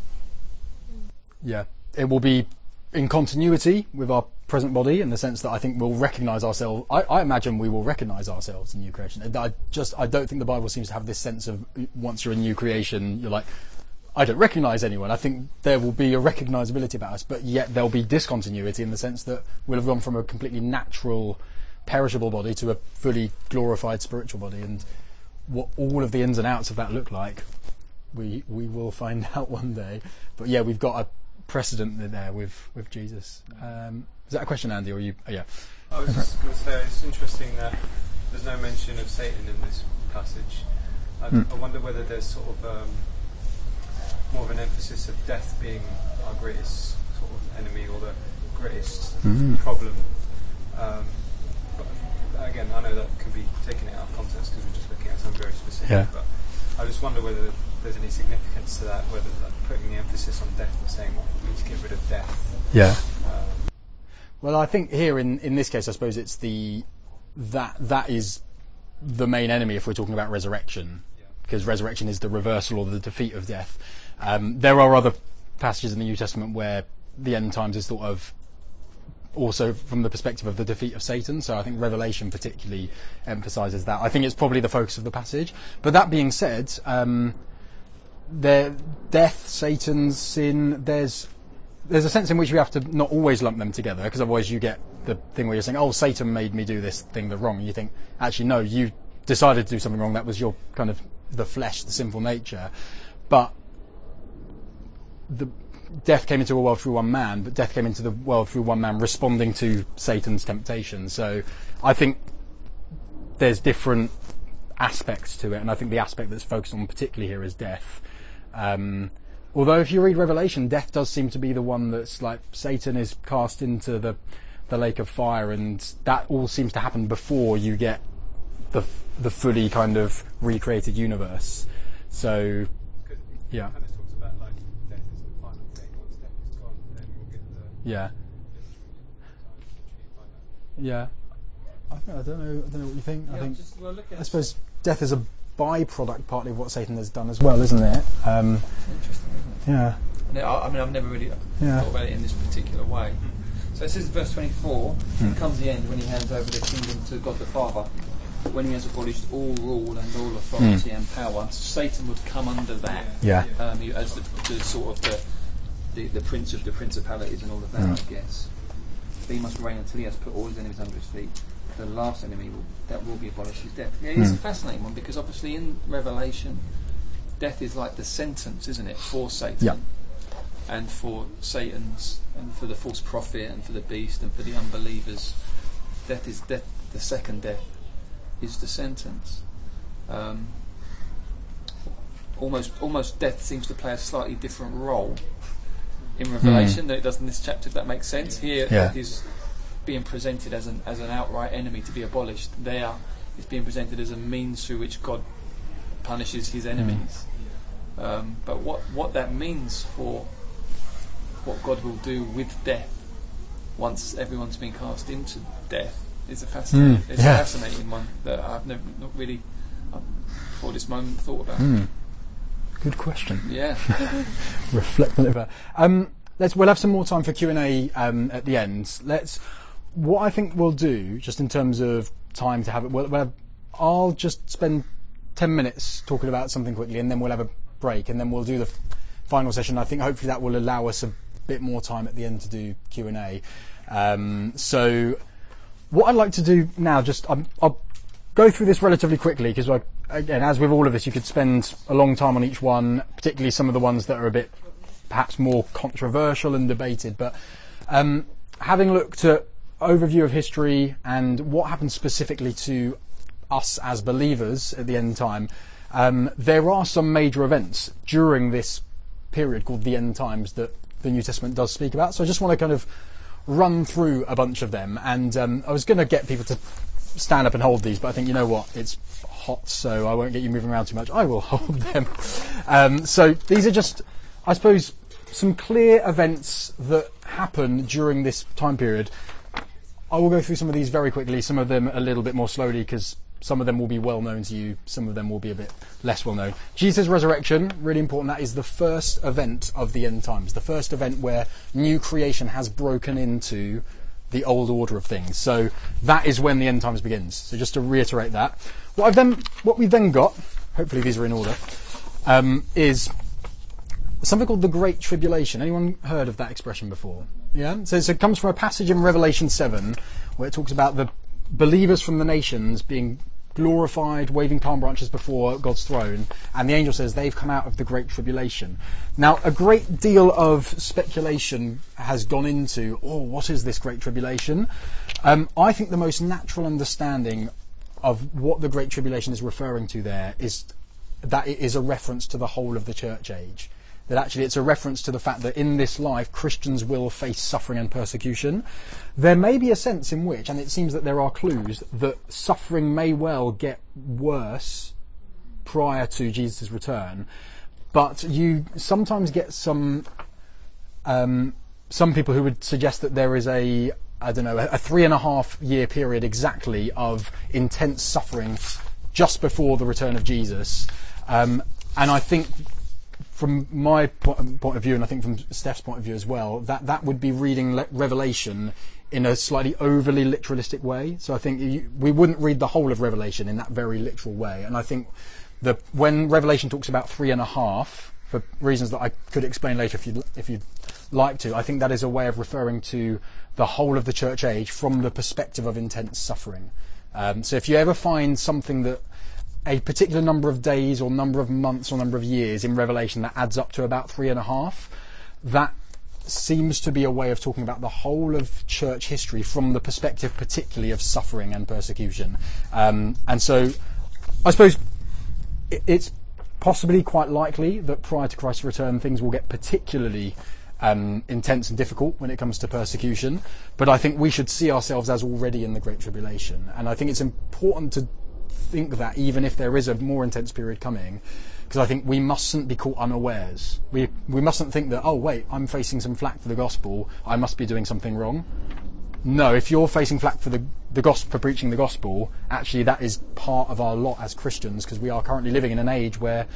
Yeah, it will be in continuity with our present body in the sense that I think we'll recognise ourselves. I, I imagine we will recognise ourselves in new creation. And I just I don't think the Bible seems to have this sense of once you're a new creation, you're like. I don't recognise anyone. I think there will be a recognisability about us, but yet there'll be discontinuity in the sense that we'll have gone from a completely natural, perishable body to a fully glorified spiritual body, and what all of the ins and outs of that look like, we we will find out one day. But yeah, we've got a precedent there with with Jesus. Um, is that a question, Andy, or you? Oh, yeah. I was just going to say it's interesting that there's no mention of Satan in this passage. I, Hmm. I wonder whether there's sort of um, more of an emphasis of death being our greatest sort of enemy or the greatest Hmm. problem. Um, but again, I know that can be taken out of context because we're just looking at something very specific. Yeah. But I just wonder whether there's any significance to that, whether like, putting the emphasis on death and saying well, we need to get rid of death. Yeah. Um, Well, I think here in, in this case, I suppose it's the that that is the main enemy if we're talking about resurrection, Yeah. because resurrection is the reversal or the defeat of death. Um, there are other passages in the New Testament where the end times is thought of also from the perspective of the defeat of Satan. So I think Revelation particularly emphasises that. I think it's probably the focus of the passage. But that being said, um, death, Satan's sin, there's there's a sense in which we have to not always lump them together because otherwise you get the thing where you're saying, "Oh, Satan made me do this thing that wrong." And you think, actually, no, you decided to do something wrong. That was your kind of the flesh, the sinful nature. But the death came into a world through one man, but death came into the world through one man responding to Satan's temptation. So I think there's different aspects to it, and I think the aspect that's focused on particularly here is death. Um, although if you read Revelation, death does seem to be the one that's like Satan is cast into the the lake of fire, and that all seems to happen before you get the the fully kind of recreated universe. So Yeah. it kind of talks about like death is the final thing. Once death is gone, then we'll get the yeah, achieved by that. yeah. I, think, I don't know. I don't know what you think. I think just well, I suppose death is a byproduct partly of what Satan has done as well, isn't it? Um, Interesting, isn't it? yeah, And I, I mean, I've never really Yeah. thought about it in this particular way. So it says in verse 24, Hmm. it comes the end when he hands over the kingdom to God the Father. When he has abolished all rule and all authority and power, Satan would come under that Hmm. yeah, um, as the, the sort of the, the the prince of the principalities and all of that, Hmm. I guess. But he must reign until he has put all his enemies under his feet. The last enemy will, that will be abolished is death. Yeah, it's Hmm. a fascinating one because obviously in Revelation, death is like the sentence, isn't it, for Satan Yeah. and for Satan's and for the false prophet and for the beast and for the unbelievers. Death is death. The second death is the sentence. Um, almost, almost death seems to play a slightly different role in Revelation than it does in this chapter. If that makes sense. Here, Yeah. is being presented as an as an outright enemy to be abolished. There, it's being presented as a means through which God punishes His enemies. Um, but what what that means for what God will do with death once everyone's been cast into death is a fascinating, Mm, yeah. a fascinating one that I've never not really uh, before this moment thought about. Hmm. Good question. Yeah, reflect on it. Um, let's. We'll have some more time for Q and A um, at the end. Let's. What I think we'll do, just in terms of time to have it, we'll, we'll have, I'll just spend ten minutes talking about something quickly, and then we'll have a break, and then we'll do the f- final session. I think hopefully that will allow us a bit more time at the end to do Q and A. Um, so, what I'd like to do now, just um, I'll go through this relatively quickly because, again, as with all of this, you could spend a long time on each one, particularly some of the ones that are a bit perhaps more controversial and debated. But um, having looked at overview of history and what happened specifically to us as believers at the end time, um, there are some major events during this period called the end times that the New Testament does speak about. So I just want to kind of run through a bunch of them. And um, I was going to get people to stand up and hold these, but I think you know what? It's hot, so I won't get you moving around too much. I will hold them. Um, so these are just, I suppose, some clear events that happen during this time period. I will go through some of these very quickly, some of them a little bit more slowly because Some of them will be well known to you, some of them will be a bit less well known. Jesus' resurrection, really important, that is the first event of the end times, the first event where new creation has broken into the old order of things. So that is when the end times begins. So just to reiterate that. What I've then, what we've then got, hopefully these are in order, um, is something called the Great Tribulation. Anyone heard of that expression before? Yeah. So, so it comes from a passage in Revelation seven where it talks about the believers from the nations being glorified, waving palm branches before God's throne, and the angel says they've come out of the Great Tribulation. Now, a great deal of speculation has gone into, oh, what is this Great Tribulation? Um, I think the most natural understanding of what the Great Tribulation is referring to there is that it is a reference to the whole of the church age that actually it's a reference to the fact that in this life Christians will face suffering and persecution. There may be a sense in which, and it seems that there are clues, that suffering may well get worse prior to Jesus' return, but you sometimes get some um, some people who would suggest that there is a I don't know a three and a half year period exactly of intense suffering just before the return of Jesus, um, and I think from my point of view, and I think from Steph's point of view as well, that that would be reading Revelation in a slightly overly literalistic way. So I think you, we wouldn't read the whole of Revelation in that very literal way. And I think that when Revelation talks about three and a half, for reasons that I could explain later if you if you'd like to, I think that is a way of referring to the whole of the church age from the perspective of intense suffering. Um, so if you ever find something that a particular number of days or number of months or number of years in Revelation that adds up to about three and a half. That seems to be a way of talking about the whole of church history from the perspective, particularly of suffering and persecution. Um, and so, I suppose it's possibly quite likely that prior to Christ's return, things will get particularly um, intense and difficult when it comes to persecution. But I think we should see ourselves as already in the Great Tribulation. And I think it's important to think that even if there is a more intense period coming, because I think we mustn't be caught unawares. We we mustn't think that oh wait I'm facing some flack for the gospel I must be doing something wrong. No, if you're facing flack for the the gospel for preaching the gospel, actually that is part of our lot as Christians because we are currently living in an age where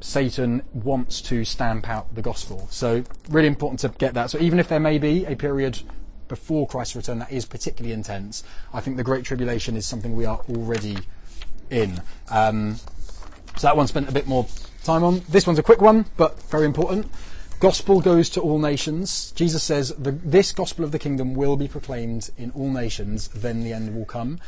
Satan wants to stamp out the gospel. So really important to get that. So even if there may be a period before Christ's return that is particularly intense, I think the Great Tribulation is something we are already in. Um, so that one spent a bit more time on. This one's a quick one, but very important. Gospel goes to all nations. Jesus says, This gospel of the kingdom will be proclaimed in all nations, then the end will come.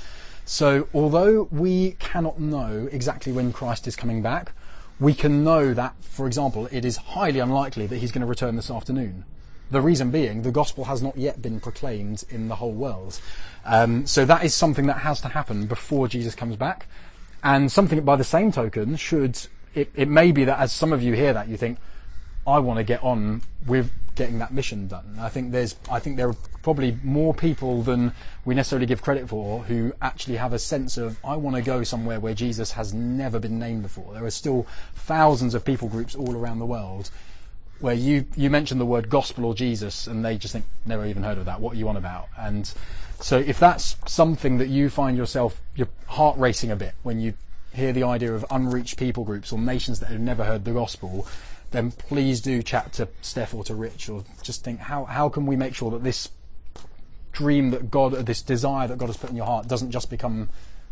So, although we cannot know exactly when Christ is coming back, we can know that, for example, it is highly unlikely that he's going to return this afternoon. The reason being, the gospel has not yet been proclaimed in the whole world. Um, so that is something that has to happen before Jesus comes back. And something by the same token should, it, it may be that as some of you hear that, you think, I want to get on with getting that mission done. I think there's, I think there are probably more people than we necessarily give credit for who actually have a sense of, I want to go somewhere where Jesus has never been named before. There are still thousands of people groups all around the world where you, you mention the word gospel or Jesus and they just think, never even heard of that. What are you on about? And so if that's something that you find yourself, your heart racing a bit when you hear the idea of unreached people groups or nations that have never heard the gospel, then please do chat to Steph or to Rich or just think how, how can we make sure that this dream that God, this desire that God has put in your heart doesn't just become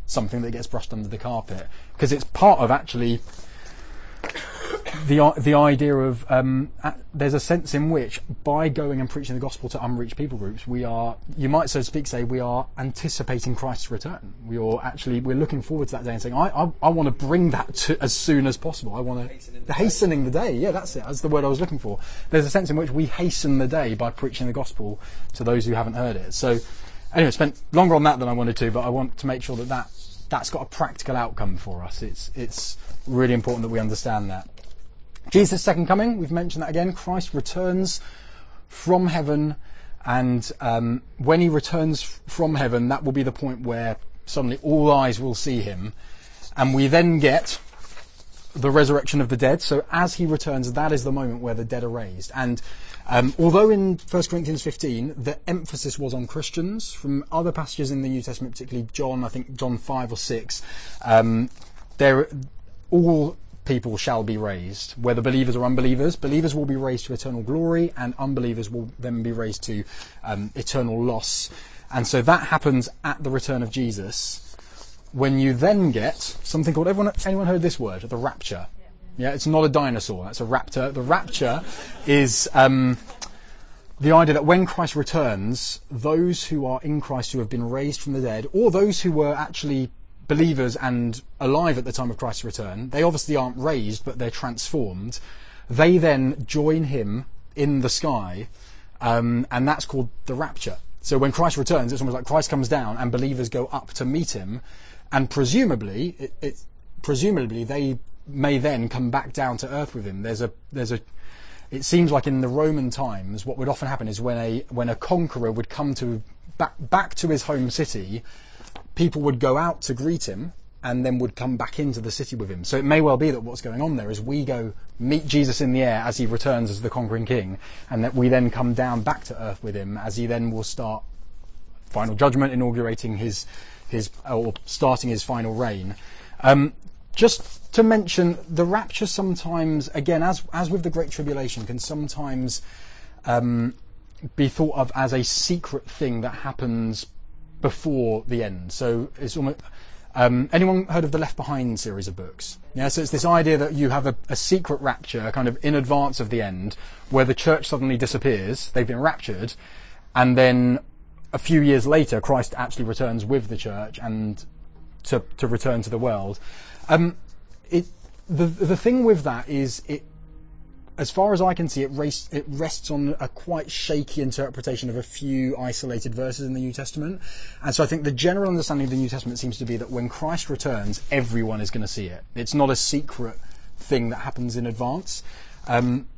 something that gets brushed under the carpet? Because it's part of actually the the idea of um, there's a sense in which by going and preaching the gospel to unreached people groups, we are you might so to speak say we are anticipating Christ's return. We are actually we're looking forward to that day and saying I I, I want to bring that to as soon as possible. I want to hastening the, hastening the day. Yeah, that's it. That's the word I was looking for. There's a sense in which we hasten the day by preaching the gospel to those who haven't heard it. So anyway, spent longer on that than I wanted to, but I want to make sure that that that's got a practical outcome for us. It's it's really important that we understand that. Jesus' second coming, we've mentioned that again. Christ returns from heaven, and um, when he returns from heaven, that will be the point where suddenly all eyes will see him, and we then get the resurrection of the dead. So as he returns, that is the moment where the dead are raised. And um, although in 1 Corinthians 15 the emphasis was on Christians, from other passages in the New Testament, particularly John, I think John 5 or 6, um, there all people shall be raised, whether believers or unbelievers. Believers will be raised to eternal glory, and unbelievers will then be raised to um, eternal loss. And so that happens at the return of Jesus. When you then get something called everyone, anyone heard this word, the rapture? Yeah, it's not a dinosaur. That's a raptor. The rapture is um, the idea that when Christ returns, those who are in Christ who have been raised from the dead, or those who were actually believers and alive at the time of Christ's return, they obviously aren't raised, but they're transformed. They then join him in the sky, um, and that's called the rapture. So when Christ returns, it's almost like Christ comes down and believers go up to meet him, and presumably, it, it, presumably they may then come back down to earth with him. There's a there's a it seems like in the Roman times, what would often happen is when a when a conqueror would come to back back to his home city, people would go out to greet him and then would come back into the city with him. So it may well be that what's going on there is we go meet Jesus in the air as he returns as the conquering king, and that we then come down back to earth with him as he then will start final judgment, inaugurating his his or starting his final reign. Um, just to mention, the rapture sometimes, again, as as with the Great Tribulation, can sometimes um, be thought of as a secret thing that happens before the end. So it's almost. Um, anyone heard of the Left Behind series of books? Yeah, so it's this idea that you have a, a secret rapture kind of in advance of the end, where the church suddenly disappears, they've been raptured, and then a few years later, Christ actually returns with the church and to, to return to the world. Um, it, the, the thing with that is it, as far as I can see, it, race, it rests on a quite shaky interpretation of a few isolated verses in the New Testament. And so I think the general understanding of the New Testament seems to be that when Christ returns, everyone is going to see it. It's not a secret thing that happens in advance. Um,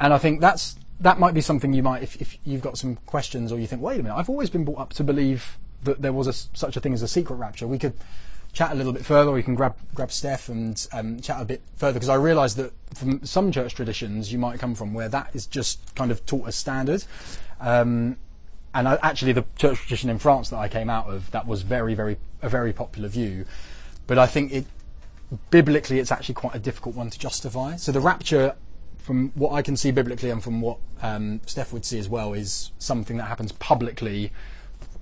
and I think that's that might be something you might, if, if you've got some questions or you think, wait a minute, I've always been brought up to believe that there was a, such a thing as a secret rapture. We could chat a little bit further. We can grab grab Steph and um, chat a bit further because I realise that from some church traditions you might come from where that is just kind of taught as standard. Um, and I, actually, the church tradition in France that I came out of that was very, very a very popular view. But I think it biblically it's actually quite a difficult one to justify. So the rapture from what I can see biblically and from what um, Steph would see as well, is something that happens publicly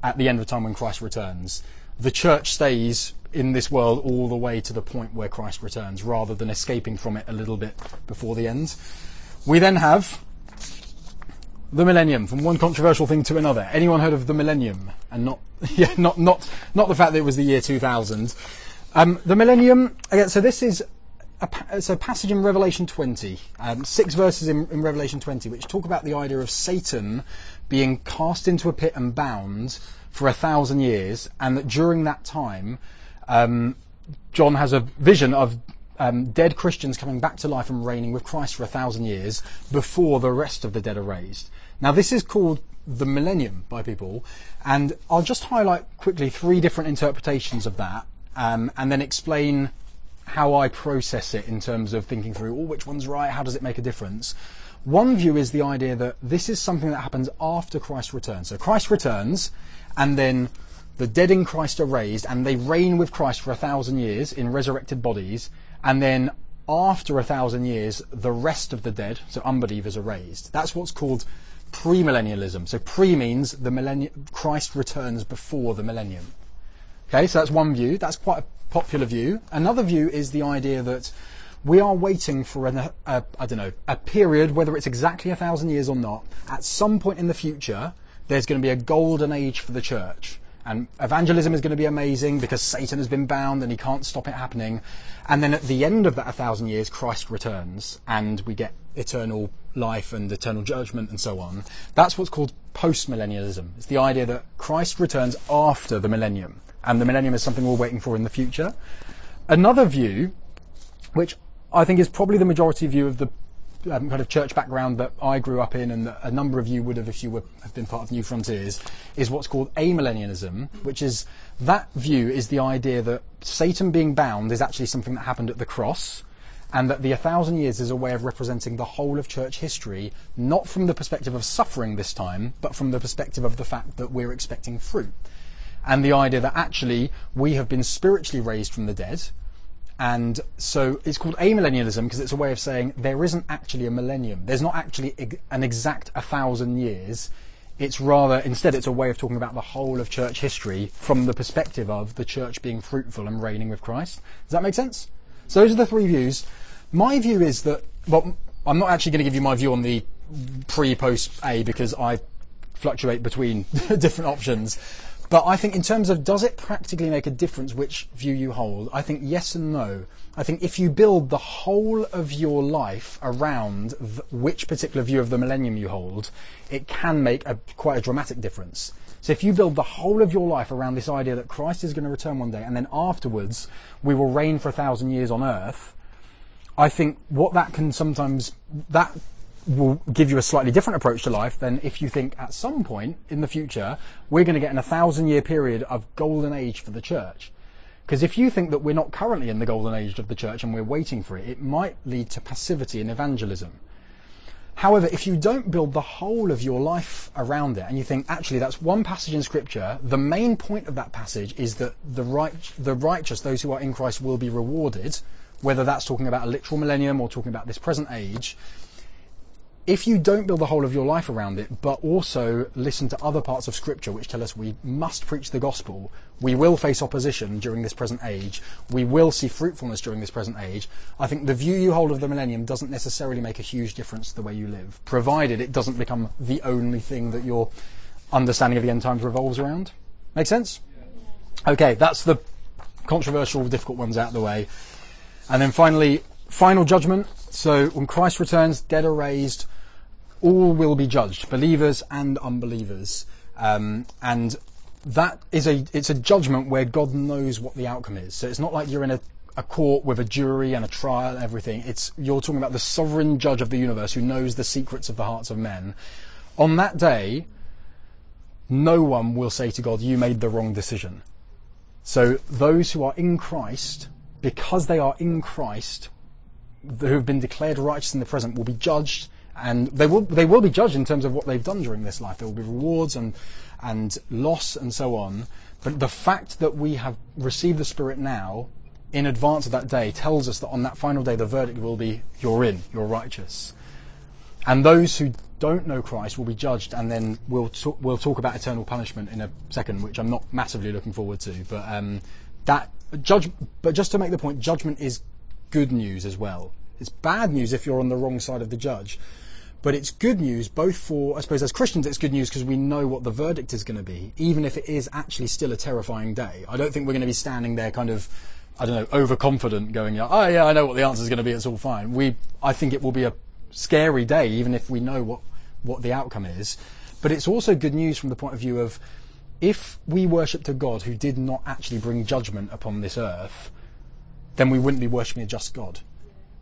at the end of time when Christ returns. The church stays in this world all the way to the point where Christ returns, rather than escaping from it a little bit before the end. We then have the millennium, from one controversial thing to another. Anyone heard of the millennium? And not, yeah, not, not, not the fact that it was the year 2000. Um, the millennium, again, so this is a, it's a passage in Revelation 20, um, six verses in, in, Revelation 20, which talk about the idea of Satan being cast into a pit and bound for a thousand years, and that during that time, um, John has a vision of um, dead Christians coming back to life and reigning with Christ for a thousand years before the rest of the dead are raised. Now, this is called the millennium by people, and I'll just highlight quickly three different interpretations of that, um, and then explain how I process it in terms of thinking through, oh, which one's right? How does it make a difference? One view is the idea that this is something that happens after Christ returns. So Christ returns, and then the dead in Christ are raised, and they reign with Christ for a thousand years in resurrected bodies, and then after a thousand years, the rest of the dead, so unbelievers, are raised. That's what's called premillennialism. So pre means the millennium, Christ returns before the millennium. Okay, so that's one view. That's quite a popular view. Another view is the idea that we are waiting for an, a, I don't know, a period, whether it's exactly a thousand years or not. At some point in the future, there's going to be a golden age for the church. And evangelism is going to be amazing because Satan has been bound and he can't stop it happening. And then at the end of that 1,000 years, Christ returns and we get eternal life and eternal judgment and so on. That's what's called postmillennialism. It's the idea that Christ returns after the millennium and the millennium is something we're waiting for in the future. Another view, which I think is probably the majority view of the um, kind of church background that I grew up in, and that a number of you would have if you were, have been part of Newfrontiers, is what's called amillennialism, which is that view is the idea that Satan being bound is actually something that happened at the cross, and that the A 1,000 years is a way of representing the whole of church history, not from the perspective of suffering this time, but from the perspective of the fact that we're expecting fruit. And the idea that actually we have been spiritually raised from the dead, and so it's called amillennialism because it's a way of saying there isn't actually a millennium. There's not actually an exact a thousand years. It's rather, instead, it's a way of talking about the whole of church history from the perspective of the church being fruitful and reigning with Christ. Does that make sense? So those are the three views. My view is that, well, I'm not actually going to give you my view on the pre post A because I fluctuate between different options. But I think in terms of does it practically make a difference which view you hold? I think yes and no. I think if you build the whole of your life around th- which particular view of the millennium you hold, it can make a, quite a dramatic difference. So if you build the whole of your life around this idea that Christ is going to return one day and then afterwards we will reign for a thousand years on earth, I think what that can sometimes, that will give you a slightly different approach to life than if you think at some point in the future we're going to get in a thousand year period of golden age for the church. Because if you think that we're not currently in the golden age of the church and we're waiting for it, it might lead to passivity in evangelism. However, if you don't build the whole of your life around it and you think, actually, that's one passage in scripture, the main point of that passage is that the right, the righteous, those who are in Christ will be rewarded, whether that's talking about a literal millennium or talking about this present age, if you don't build the whole of your life around it, but also listen to other parts of Scripture which tell us we must preach the gospel, we will face opposition during this present age, we will see fruitfulness during this present age, I think the view you hold of the millennium doesn't necessarily make a huge difference to the way you live, provided it doesn't become the only thing that your understanding of the end times revolves around. Make sense? Okay, that's the controversial, difficult ones out of the way. And then finally, final judgment. So when Christ returns, dead are raised, all will be judged, believers and unbelievers. Um, and that is a it's a judgment where God knows what the outcome is. So it's not like you're in a, a court with a jury and a trial and everything. It's you're talking about the sovereign judge of the universe who knows the secrets of the hearts of men. On that day, no one will say to God, "You made the wrong decision." So those who are in Christ, because they are in Christ, who have been declared righteous in the present, will be judged and they will they will be judged in terms of what they've done during this life. There will be rewards and and loss and so on. But the fact that we have received the Spirit now in advance of that day tells us that on that final day the verdict will be you're in, you're righteous. And those who don't know Christ will be judged, and then we'll talk, we'll talk about eternal punishment in a second, which I'm not massively looking forward to. But um, that judge, but just to make the point, judgment is good news as well. It's bad news if you're on the wrong side of the judge, but it's good news both for, I suppose, as Christians, it's good news because we know what the verdict is going to be, even if it is actually still a terrifying day. I don't think we're going to be standing there kind of, I don't know, overconfident going, oh yeah, I know what the answer is going to be, it's all fine. We, I think it will be a scary day, even if we know what, what the outcome is. But it's also good news from the point of view of if we worshipped a God who did not actually bring judgment upon this earth, then we wouldn't be worshipping a just God.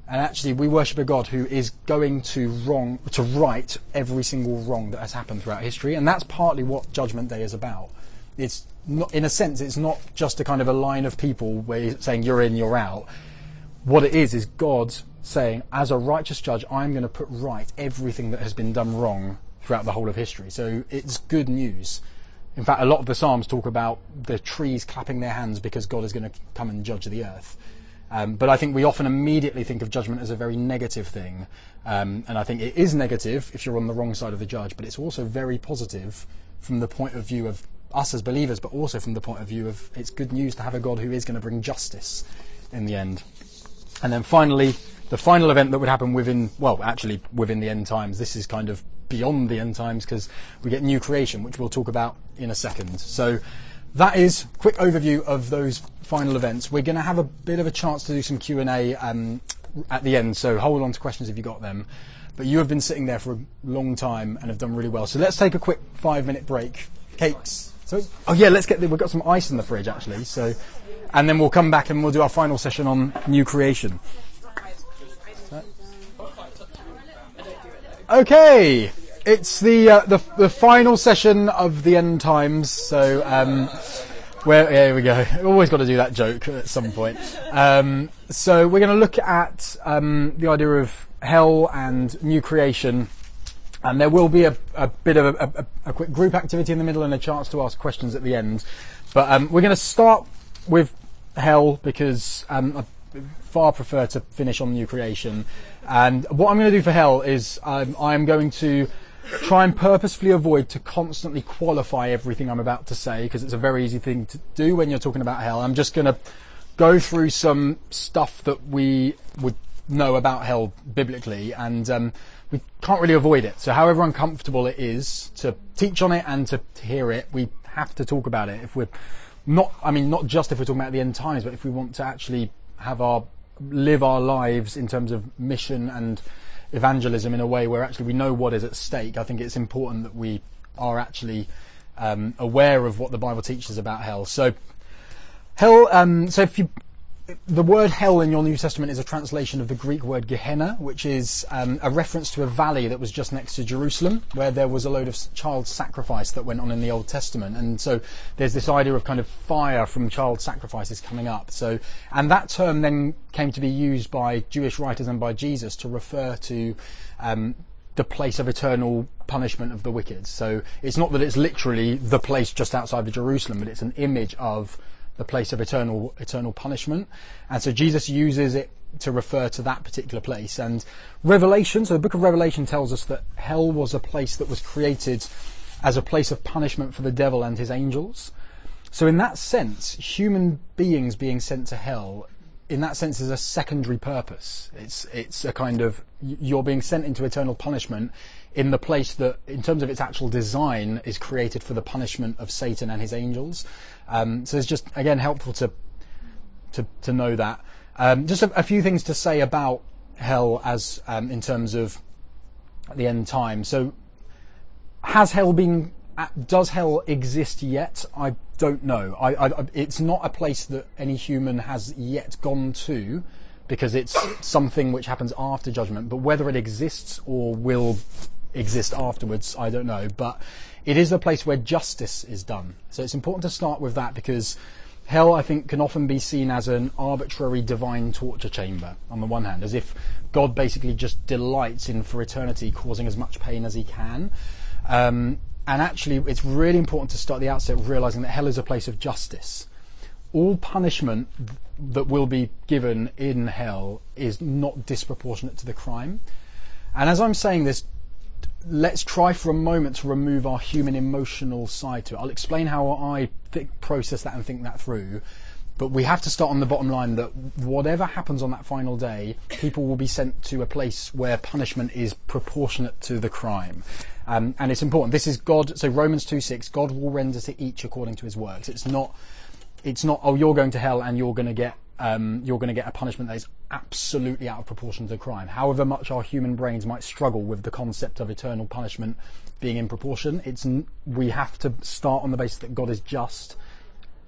And actually, we worship a God who is going to wrong to right every single wrong that has happened throughout history, and that's partly what Judgment Day is about. It's not, in a sense, it's not just a kind of a line of people where you're saying you're in, you're out. What it is is God saying, as a righteous judge, I'm going to put right everything that has been done wrong throughout the whole of history. So it's good news. In fact, a lot of the Psalms talk about the trees clapping their hands because God is going to come and judge the earth. Um, but I think we often immediately think of judgment as a very negative thing. Um, and I think it is negative if you're on the wrong side of the judge, but it's also very positive from the point of view of us as believers, but also from the point of view of it's good news to have a God who is going to bring justice in the end. And then finally, the final event that would happen within, well, actually within the end times, this is kind of beyond the end times because we get new creation, which we'll talk about in a second. So that is quick overview of those final events. We're going to have a bit of a chance to do some Q and A um, at the end, so hold on to questions if you got them. But you have been sitting there for a long time and have done really well. So let's take a quick five minute break. Cakes. So, oh yeah, let's get. The, we've got some ice in the fridge actually. So, and then we'll come back and we'll do our final session on new creation. Okay, it's the, uh, the the final session of the end times. So um, yeah, here we go. Always got to do that joke at some point. Um, so we're going to look at um, the idea of hell and new creation, and there will be a, a bit of a, a, a quick group activity in the middle and a chance to ask questions at the end. But um, we're going to start with hell because um, I far prefer to finish on new creation. And what I'm going to do for hell is um, I'm going to try and purposefully avoid to constantly qualify everything I'm about to say because it's a very easy thing to do when you're talking about hell. I'm just going to go through some stuff that we would know about hell biblically and um, we can't really avoid it. So however uncomfortable it is to teach on it and to, to hear it, we have to talk about it if we're not, I mean, not just if we're talking about the end times, but if we want to actually have our, live our lives in terms of mission and evangelism in a way where actually we know what is at stake, I think it's important that we are actually um, aware of what the Bible teaches about hell. So, hell. Um, so if you the word hell in your New Testament is a translation of the Greek word Gehenna, which is um, a reference to a valley that was just next to Jerusalem, where there was a load of child sacrifice that went on in the Old Testament. And so there's this idea of kind of fire from child sacrifices coming up. So, and that term then came to be used by Jewish writers and by Jesus to refer to um, the place of eternal punishment of the wicked. So it's not that it's literally the place just outside of Jerusalem, but it's an image of the place of eternal eternal punishment. And so Jesus uses it to refer to that particular place. And Revelation, so the book of Revelation tells us that hell was a place that was created as a place of punishment for the devil and his angels. So in that sense, human beings being sent to hell in that sense is a secondary purpose. It's it's a kind of you're being sent into eternal punishment in the place that, in terms of its actual design, is created for the punishment of Satan and his angels. Um, so it's just again helpful to to, to know that. Um, just a, a, few things to say about hell as um, in terms of the end time. So has hell been does hell exist yet? I don't know. I, I, it's not a place that any human has yet gone to because it's something which happens after judgment. But whether it exists or will exist afterwards, I don't know. But it is a place where justice is done. So it's important to start with that because hell, I think, can often be seen as an arbitrary divine torture chamber on the one hand, as if God basically just delights in for eternity causing as much pain as he can. Um, and actually, it's really important to start the outset realizing that hell is a place of justice. All punishment that will be given in hell is not disproportionate to the crime. And as I'm saying this, let's try for a moment to remove our human emotional side to it. I'll explain how I th- process that and think that through. But we have to start on the bottom line that whatever happens on that final day, people will be sent to a place where punishment is proportionate to the crime. Um, and it's important. This is God. So Romans 2 6, God will render to each according to his works. It's not, it's not, oh, you're going to hell and you're going to get um, you're going to get a punishment that is absolutely out of proportion to the crime. However much our human brains might struggle with the concept of eternal punishment being in proportion, it's we have to start on the basis that God is just,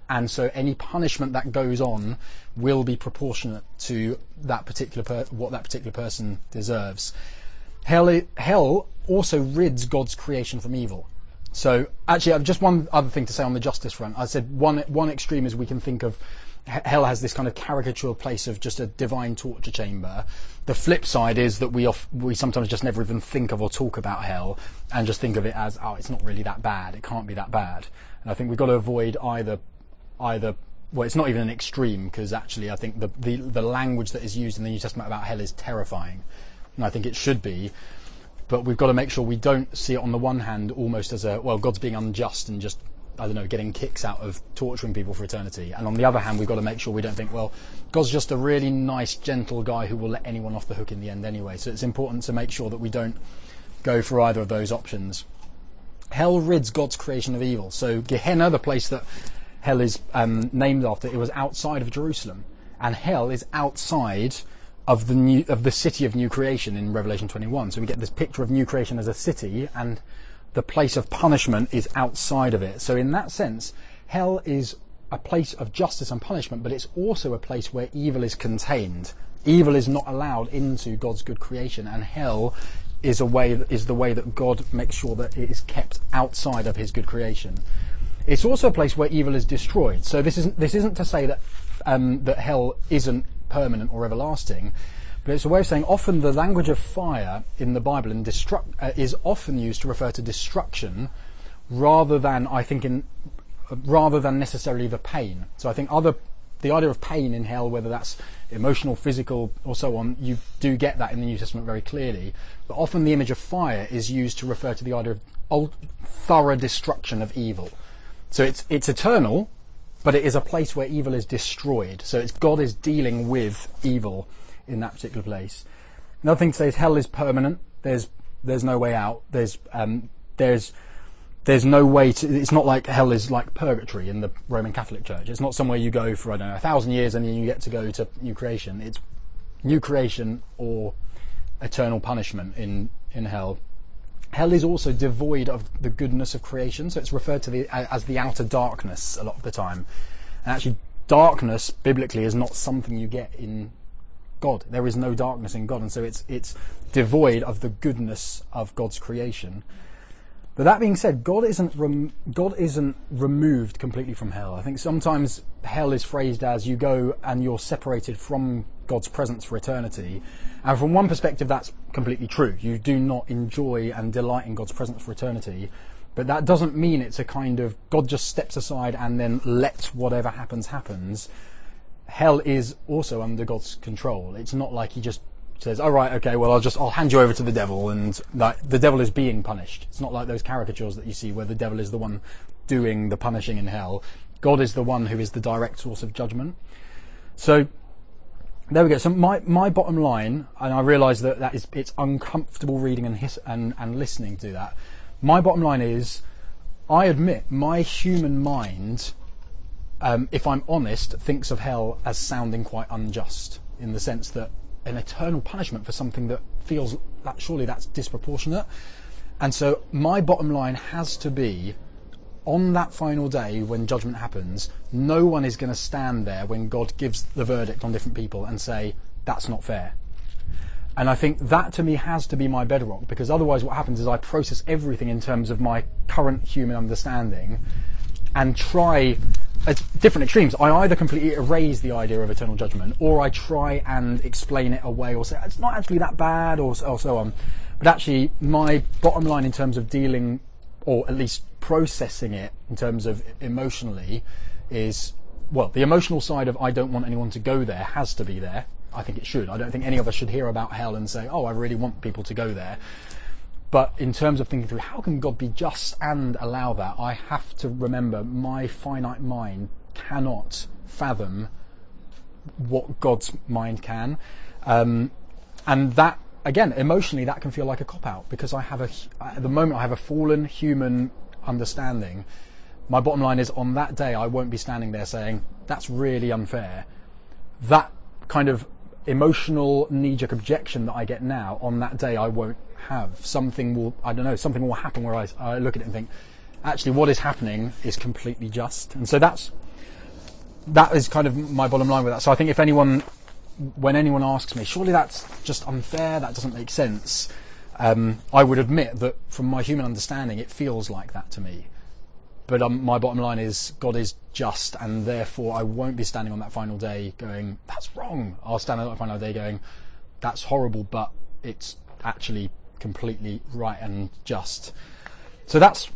and so any punishment that goes on will be proportionate to that particular per- what that particular person deserves. Hell, hell also rids God's creation from evil. So actually, I've just one other thing to say on the justice front. I said one one extreme is we can think of hell has this kind of caricatural place of just a divine torture chamber. The flip side is that we off, we sometimes just never even think of or talk about hell and just think of it as oh it's not really that bad. It can't be that bad. And I think we've got to avoid either either well it's not even an extreme because actually I think the, the the language that is used in the New Testament about hell is terrifying. And I think it should be but we've got to make sure we don't see it on the one hand almost as a well God's being unjust and just I don't know, getting kicks out of torturing people for eternity. And on the other hand, we've got to make sure we don't think, well, God's just a really nice, gentle guy who will let anyone off the hook in the end anyway. So it's important to make sure that we don't go for either of those options. Hell rids God's creation of evil. So Gehenna, the place that hell is um, named after, it was outside of Jerusalem, and hell is outside of the new of the city of new creation in Revelation 21. So we get this picture of new creation as a city, and the place of punishment is outside of it. So in that sense, hell is a place of justice and punishment, but it's also a place where evil is contained. Evil is not allowed into God's good creation, and hell is a way is the way that God makes sure that it is kept outside of His good creation. It's also a place where evil is destroyed. So this isn't this isn't to say that um, that hell isn't permanent or everlasting, but it's a way of saying often the language of fire in the Bible and destruct, uh, is often used to refer to destruction rather than I think in rather than necessarily the pain. So I think other the idea of pain in hell, whether that's emotional, physical, or so on, you do get that in the New Testament very clearly. But often the image of fire is used to refer to the idea of ul- thorough destruction of evil. So it's it's eternal, but it is a place where evil is destroyed. So it's God is dealing with evil in that particular place. Another thing to say is hell is permanent. There's there's no way out. There's um, there's there's no way to. It's not like hell is like purgatory in the Roman Catholic Church. It's not somewhere you go for I don't know a thousand years and then you get to go to new creation. It's new creation or eternal punishment in in hell. Hell is also devoid of the goodness of creation, so it's referred to the, as the outer darkness a lot of the time. And actually, darkness biblically is not something you get in God. There is no darkness in God, and so it's it's devoid of the goodness of God's creation. But that being said, God isn't rem- God isn't removed completely from hell. I think sometimes hell is phrased as you go and you're separated from God's presence for eternity. And from one perspective, that's completely true. You do not enjoy and delight in God's presence for eternity. But that doesn't mean it's a kind of God just steps aside and then lets whatever happens happens. Hell is also under God's control. It's not like He just says, "All right, okay, well, I'll just I'll hand you over to the devil," and the devil is being punished. It's not like those caricatures that you see where the devil is the one doing the punishing in hell. God is the one who is the direct source of judgment. So there we go. So my, my bottom line, and I realise that that is it's uncomfortable reading and, his, and and listening to that. My bottom line is, I admit my human mind, um, if I'm honest, thinks of hell as sounding quite unjust in the sense that an eternal punishment for something that feels that surely that's disproportionate. And so my bottom line has to be on that final day when judgment happens, no one is going to stand there when God gives the verdict on different people and say, that's not fair. And I think that to me has to be my bedrock because otherwise what happens is I process everything in terms of my current human understanding and try at different extremes. I either completely erase the idea of eternal judgment or I try and explain it away or say ah, it's not actually that bad or, or so on. But actually my bottom line in terms of dealing or at least processing it in terms of emotionally is well, the emotional side of I don't want anyone to go there has to be there. I think it should. I don't think any of us should hear about hell and say, oh, I really want people to go there. But in terms of thinking through how can God be just and allow that, I have to remember my finite mind cannot fathom what God's mind can. Um, and that, again, emotionally, that can feel like a cop out because I have a, at the moment, I have a fallen human understanding. My bottom line is on that day, I won't be standing there saying, that's really unfair. That kind of emotional knee-jerk objection that I get now on that day I won't have. Something will, I don't know, something will happen where I, I look at it and think, actually what is happening is completely just. And so that's, that is kind of my bottom line with that. So I think if anyone, when anyone asks me, surely that's just unfair, that doesn't make sense, um, I would admit that from my human understanding, it feels like that to me. But um, my bottom line is God is just, and therefore I won't be standing on that final day going, that's wrong. I'll stand on that final day going, that's horrible, but it's actually completely right and just. So that's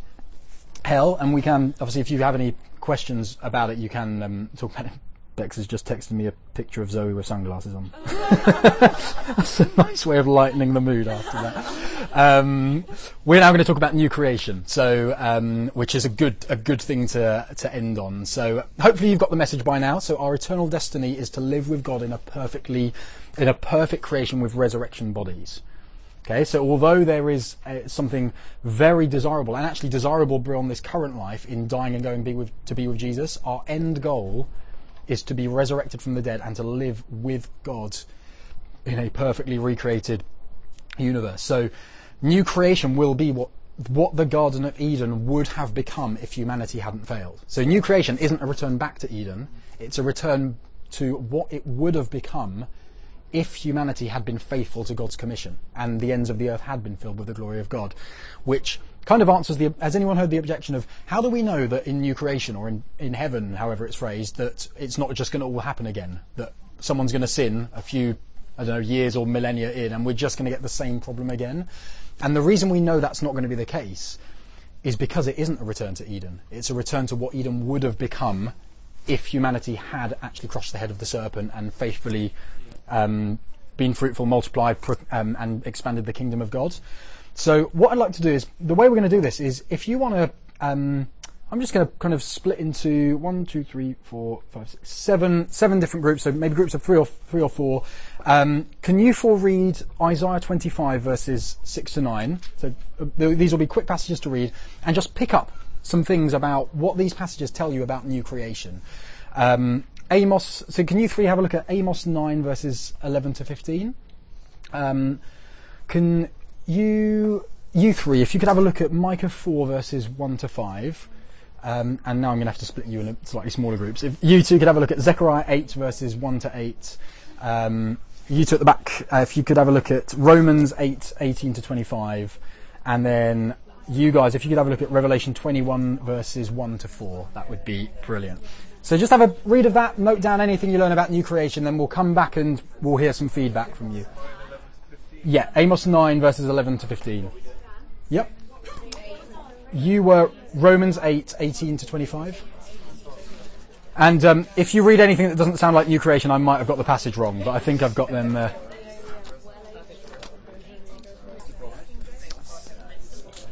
hell, and we can, obviously, if you have any questions about it, you can um, talk about it. Bex has just texted me a picture of Zoe with sunglasses on. That's a nice way of lightening the mood after that. Um, we're now going to talk about new creation, so um, which is a good a good thing to to end on. So hopefully you've got the message by now. So our eternal destiny is to live with God in a perfectly in a perfect creation with resurrection bodies. Okay, so although there is uh, something very desirable and actually desirable beyond this current life in dying and going be with, to be with Jesus, our end goal is to be resurrected from the dead and to live with God in a perfectly recreated universe. So, new creation will be what what the Garden of Eden would have become if humanity hadn't failed. So, new creation isn't a return back to Eden; it's a return to what it would have become if humanity had been faithful to God's commission and the ends of the earth had been filled with the glory of God, which kind of answers the. Has anyone heard the objection of how do we know that in new creation or in, in heaven, however it's phrased, that it's not just going to all happen again? That someone's going to sin a few, I don't know, years or millennia in, and we're just going to get the same problem again. And the reason we know that's not going to be the case is because it isn't a return to Eden. It's a return to what Eden would have become if humanity had actually crushed the head of the serpent and faithfully um, been fruitful, multiplied, um, and expanded the kingdom of God. So what I'd like to do is the way we're going to do this is if you want to. Um, I'm just going to kind of split into one, two, three, four, five, six, seven, seven different groups. So maybe groups of three or three or four. Um, can you four read Isaiah 25 verses six to nine? So uh, these will be quick passages to read, and just pick up some things about what these passages tell you about new creation. Um, Amos. So can you three have a look at Amos 9 verses 11 to 15? Um, can you you three, if you could have a look at Micah 4 verses 1 to 5. Um, and now I'm going to have to split you in slightly smaller groups. If you two could have a look at Zechariah 8 verses 1 to 8. Um, you two at the back, uh, if you could have a look at Romans 8, 18 to 25. And then you guys, if you could have a look at Revelation 21 verses 1 to 4, that would be brilliant. So just have a read of that, note down anything you learn about new creation, then we'll come back and we'll hear some feedback from you. Yeah, Amos 9 verses 11 to 15. Yep. You were Romans 8, 18 to 25. And um, if you read anything that doesn't sound like new creation, I might have got the passage wrong, but I think I've got them there.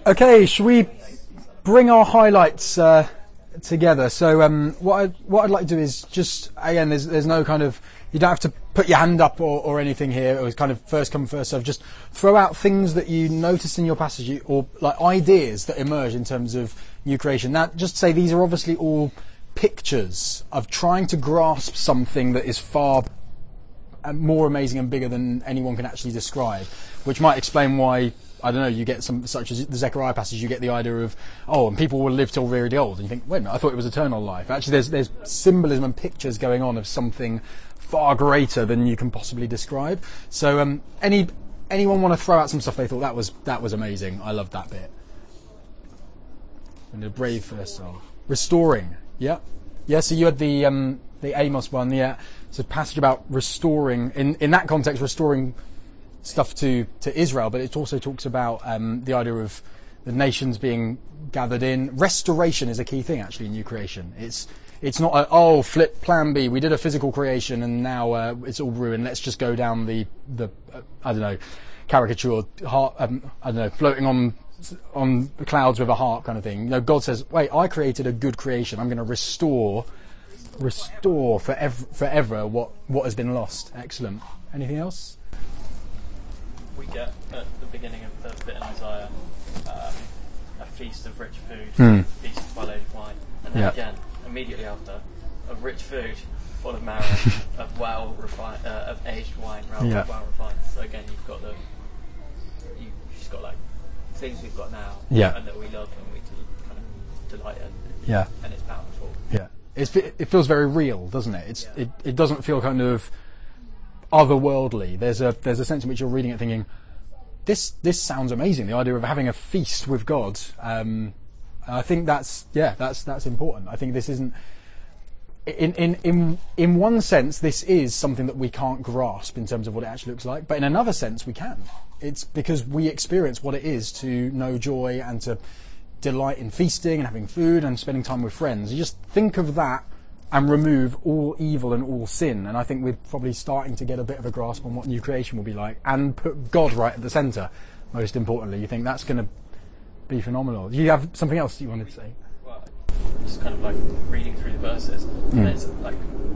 Okay, should we bring our highlights uh, together? So, um, what I, what I'd like to do is just again, there's there's no kind of you don't have to put your hand up or, or anything here. It was kind of first come first serve. Just throw out things that you noticed in your passage or like ideas that emerge in terms of new creation. Now, just say these are obviously all pictures of trying to grasp something that is far uh, more amazing and bigger than anyone can actually describe, which might explain why I don't know. You get some such as the Zechariah passage. You get the idea of oh, and people will live till really old, and you think, wait a minute, I thought it was eternal life. Actually, there's there's symbolism and pictures going on of something far greater than you can possibly describe. So, um, any anyone want to throw out some stuff they thought that was that was amazing? I loved that bit. And the brave for yourself, restoring. Yeah, yeah. So you had the um, the Amos one. Yeah, it's a passage about restoring in in that context, restoring stuff to, to Israel, but it also talks about um, the idea of the nations being gathered in. Restoration is a key thing actually in new creation. It's it's not a, oh flip plan B. We did a physical creation and now uh, it's all ruined. Let's just go down the the uh, I don't know caricature heart. Um, I don't know floating on on the clouds with a heart kind of thing. You know, God says, wait, I created a good creation. I'm going to restore restore forever forever what what has been lost. Excellent. Anything else? We get at the beginning of the bit in Isaiah um, a feast of rich food, Hmm. feast of well-aged wine, and then Yeah. again immediately after of rich food full of marrow, of well refined, uh, of aged wine, rather Yeah. well refined. So again, you've got the you, you've just got like things we've got now, Yeah. and that we love and we del- kind of delight in, Yeah. and it's powerful, Yeah, it's, it feels very real, doesn't it? It's it, it doesn't feel kind of otherworldly. There's a there's a sense in which you're reading it thinking, this this sounds amazing. The idea of having a feast with God. Um, I think that's yeah, that's that's important. I think this isn't. In, in in in one sense, this is something that we can't grasp in terms of what it actually looks like, but in another sense, we can. It's because we experience what it is to know joy and to delight in feasting and having food and spending time with friends. You just think of that and remove all evil and all sin. And I think we're probably starting to get a bit of a grasp on what new creation will be like and put God right at the centre, most importantly. You think that's going to be phenomenal. Do you have something else you wanted to say? Well, just kind of like reading through the verses, Hmm. and it's like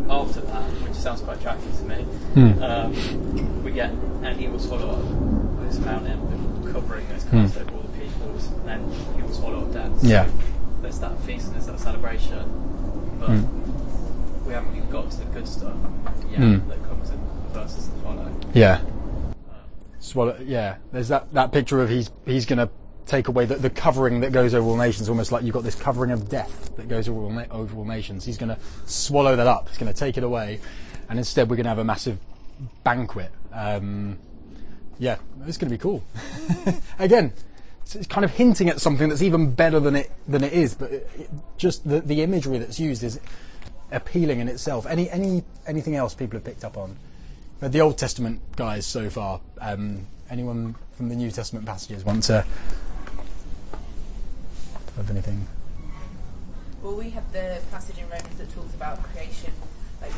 after that, which sounds quite attractive to me. Hmm. Um, we get, and he will swallow up this mountain covering that's cast over all the peoples, and then he will swallow up death. So. Yeah. There's that feast and there's that celebration, but we haven't even got to the good stuff yet Hmm. that comes in versus the verses that follow. Yeah. Swallow. Yeah. There's that, that picture of he's he's going to take away the, the covering that goes over all nations, almost like you've got this covering of death that goes over all, na- over all nations. He's going to swallow that up. He's going to take it away, and instead we're going to have a massive banquet. Um, yeah, it's going to be cool. Again, it's, it's kind of hinting at something that's even better than it than it is. But it, it- just the, the imagery that's used is appealing in itself. Any any anything else people have picked up on? But the Old Testament guys so far. Um, anyone from the New Testament passages want to have anything? Well, we have the passage in Romans that talks about creation, like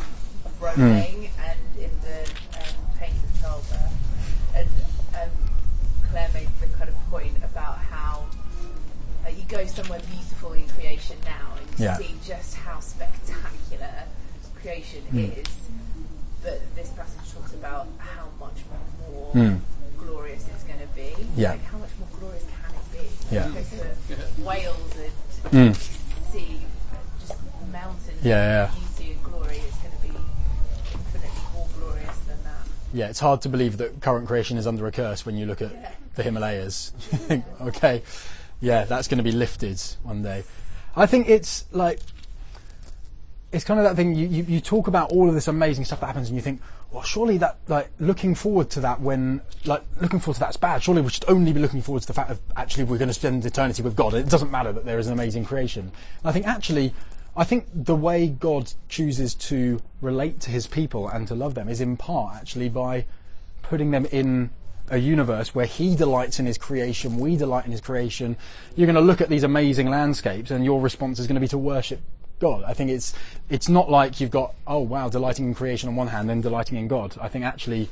growing, and in the um, pains of childbirth. And um, Claire made the kind of point about how uh, you go somewhere beautiful in creation now, you Yeah. see just how spectacular creation is. But this passage talks about how much more Mm. glorious it's going to be. Yeah. Like, how much more glorious can it be? Yeah. To Wales and Mm. see just mountains Yeah, beauty and glory. It's going to be infinitely more glorious than that. Yeah, it's hard to believe that current creation is under a curse when you look at Yeah. the Himalayas. Okay, yeah, that's going to be lifted one day. I think it's like it's kind of that thing you, you, you talk about all of this amazing stuff that happens and you think well surely that like looking forward to that when like looking forward to that's bad. Surely we should only be looking forward to the fact of actually we're going to spend eternity with god. It doesn't matter that there is an amazing creation. And i think actually i think the way god chooses to relate to his people and to love them is in part actually by putting them in a universe where he delights in his creation, we delight in his creation. You're going to look at these amazing landscapes and your response is going to be to worship God. I think it's, it's not like you've got, oh wow, delighting in creation on one hand and delighting in God. I think actually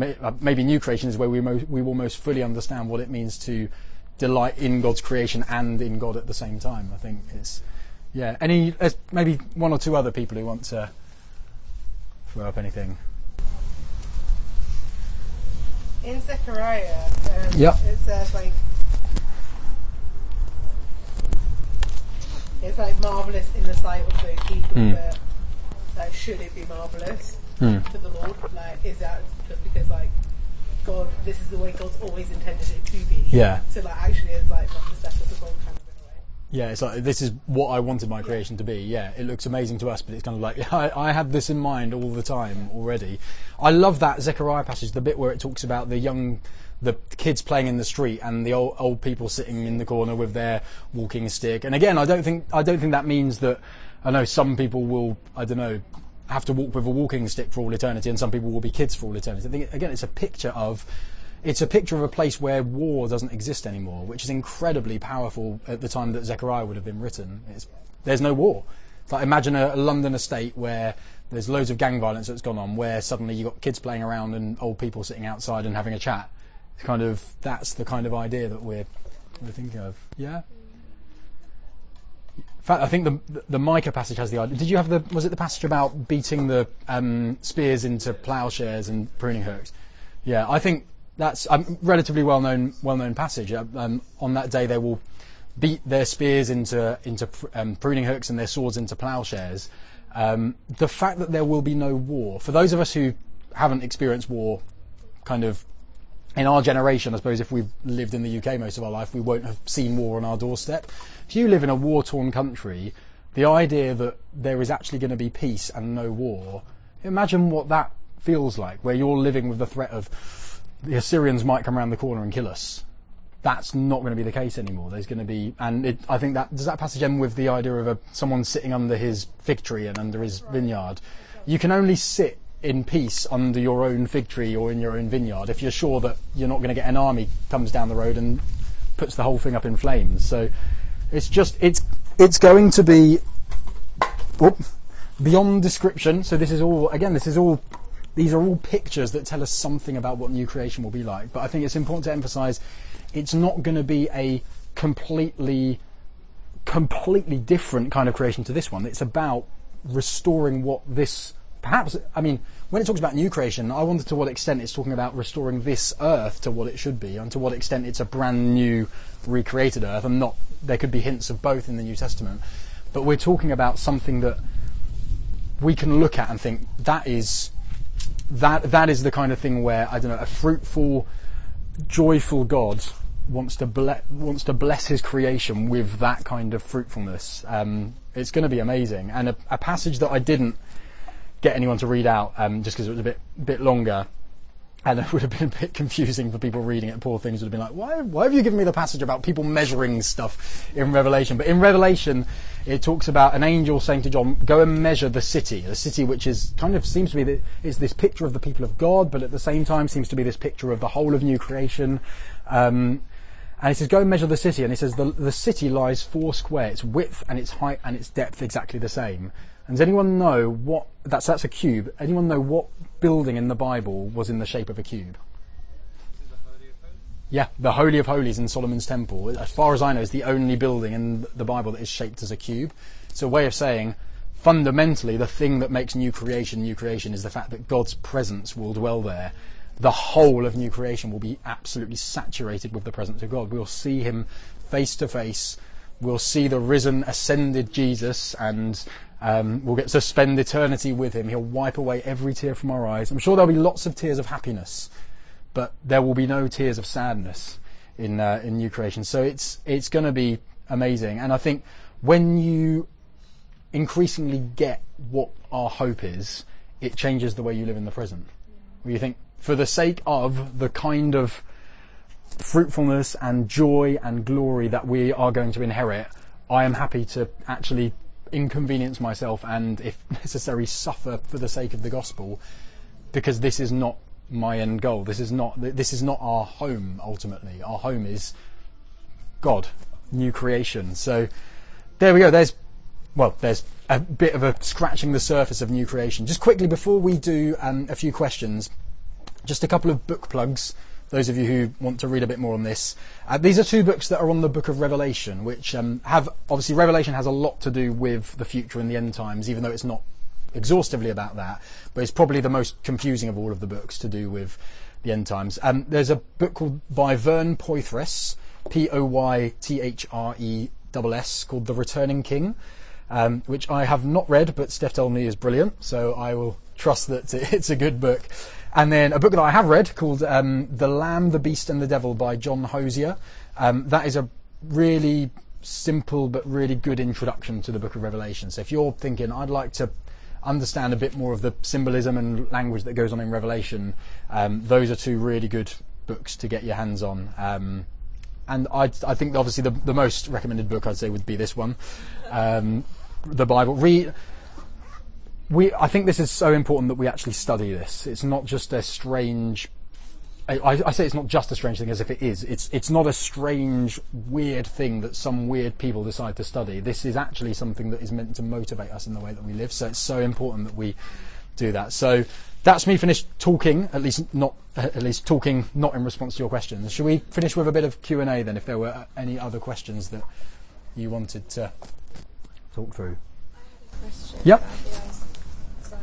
uh, maybe new creation is where we, we will most fully understand what it means to delight in God's creation and in God at the same time. I think it's, yeah, any, maybe one or two other people who want to throw up anything. In Zechariah, um, Yeah. it says like it's like marvelous in the sight of those people, but like should it be marvelous Hmm. to the Lord? Like, is that just because like God, this is the way God's always intended it to be? Yeah. So like, actually, it's like not the step of the God kind of in a way. Yeah, it's like this is what I wanted my creation to be. Yeah, it looks amazing to us, but it's kind of like I, I had this in mind all the time already. I love that Zechariah passage, the bit where it talks about the young, the kids playing in the street and the old, old people sitting in the corner with their walking stick. And again, I don't think I don't think that means that. I know some people will, I don't know, have to walk with a walking stick for all eternity, and some people will be kids for all eternity. I think again, it's a picture of it's a picture of a place where war doesn't exist anymore, which is incredibly powerful at the time that Zechariah would have been written. It's, there's no war. It's like imagine a, a London estate where there's loads of gang violence that's gone on, where suddenly you've got kids playing around and old people sitting outside and having a chat. It's kind of that's the kind of idea that we're we're thinking of. Yeah. In fact, I think the the Micah passage has the idea. Did you have the was it the passage about beating the um, spears into plowshares and pruning hooks? Yeah, I think that's a relatively well known well known passage. Uh, Um, on that day, they will beat their spears into into um, pruning hooks and their swords into plowshares. Um, the fact that there will be no war for those of us who haven't experienced war, kind of in our generation, I suppose if we've lived in the UK most of our life, we won't have seen war on our doorstep. If you live in a war torn country, the idea that there is actually going to be peace and no war, imagine what that feels like, where you're living with the threat of the Assyrians might come around the corner and kill us. That's not going to be the case anymore. There's going to be, and it, I think that does that passage end with the idea of a, someone sitting under his fig tree and under his vineyard. You can only sit in peace under your own fig tree or in your own vineyard if you're sure that you're not going to get an army comes down the road and puts the whole thing up in flames. So it's just it's it's going to be whoop, beyond description. So this is all again. This is all. These are all pictures that tell us something about what new creation will be like. But I think it's important to emphasise it's not going to be a completely completely different kind of creation to this one. It's about restoring what this perhaps I mean when it talks about new creation, I wonder to what extent it's talking about restoring this earth to what it should be, and to what extent it's a brand new recreated earth, and not there could be hints of both in the New Testament. But we're talking about something that we can look at and think that is that that is the kind of thing where I don't know a fruitful, joyful God wants to ble- wants to bless His creation with that kind of fruitfulness. Um, it's going to be amazing, and a, a passage that I didn't get anyone to read out um, just because it was a bit bit longer and it would have been a bit confusing for people reading it. Poor things would have been like, why, why have you given me the passage about people measuring stuff in Revelation? But in Revelation, it talks about an angel saying to John, go and measure the city. The city which is kind of seems to be, is this picture of the people of God, but at the same time seems to be this picture of the whole of new creation. Um, and he says, go and measure the city. And he says, the, the city lies four square. Its width and its height and its depth exactly the same. And does anyone know what, that's, that's a cube. Anyone know what building in the Bible was in the shape of a cube? Yeah, the Holy of Holies in Solomon's Temple, as far as I know, is the only building in the Bible that is shaped as a cube. It's a way of saying, fundamentally, the thing that makes new creation new creation is the fact that God's presence will dwell there. The whole of new creation will be absolutely saturated with the presence of God. We'll see Him face to face. We'll see the risen, ascended Jesus, and um, we'll get to spend eternity with Him. He'll wipe away every tear from our eyes. I'm sure there'll be lots of tears of happiness but there will be no tears of sadness in uh, in new creation. So it's it's going to be amazing, and I think when you increasingly get what our hope is, it changes the way you live in the present. Where you think, for the sake of the kind of fruitfulness and joy and glory that we are going to inherit, I am happy to actually inconvenience myself and, if necessary, suffer for the sake of the gospel, because this is not my end goal. This is not this is not our home ultimately. Our home is God, new creation. So there we go. There's well, there's a bit of a scratching the surface of new creation. Just quickly before we do um, a few questions, just a couple of book plugs. Those of you who want to read a bit more on this, uh, these are two books that are on the Book of Revelation, which um, have obviously Revelation has a lot to do with the future and the end times, even though it's not exhaustively about that, but it's probably the most confusing of all of the books to do with the end times. Um, there's a book called by Vern Poythress, P-O-Y-T-H-R-E-S-S, called The Returning King, um, which I have not read, but Steph told me is brilliant, so I will trust that it's a good book. And then a book that I have read called um, The Lamb, the Beast and the Devil by John Hosier. Um, that is a really simple but really good introduction to the book of Revelation. So if you're thinking, I'd like to understand a bit more of the symbolism and language that goes on in Revelation, um, those are two really good books to get your hands on. Um, and I, I think obviously the, the most recommended book I'd say would be this one, um, the Bible. Read. We, I think this is so important that we actually study this. It's not just a strange I, I, say it's not just a strange thing as if it is. It's it's not a strange, weird thing that some weird people decide to study. This is actually something that is meant to motivate us in the way that we live. So it's so important that we do that. So that's me finished talking. At least not at least talking not in response to your questions. Should we finish with a bit of Q and A then? If there were any other questions that you wanted to talk through. question Yep. about the Isaiah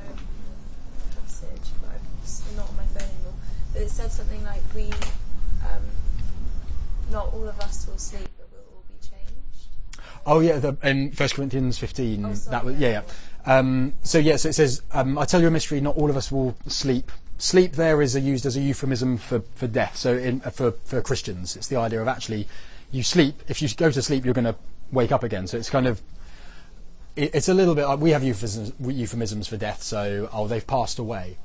passage, but it's not on my phone anymore. But it said something like, "We, um, not all of us will sleep, but we'll all be changed." Oh yeah, the, in First Corinthians fifteen. Oh, sorry, that was yeah, yeah. yeah. Um, so yeah, so it says, um, "I tell you a mystery: not all of us will sleep." Sleep there is a, used as a euphemism for, for death. So in, uh, for for Christians, it's the idea of actually you sleep. If you go to sleep, you're going to wake up again. So it's kind of it, it's a little bit like we have euphemisms, euphemisms for death. So oh, they've passed away.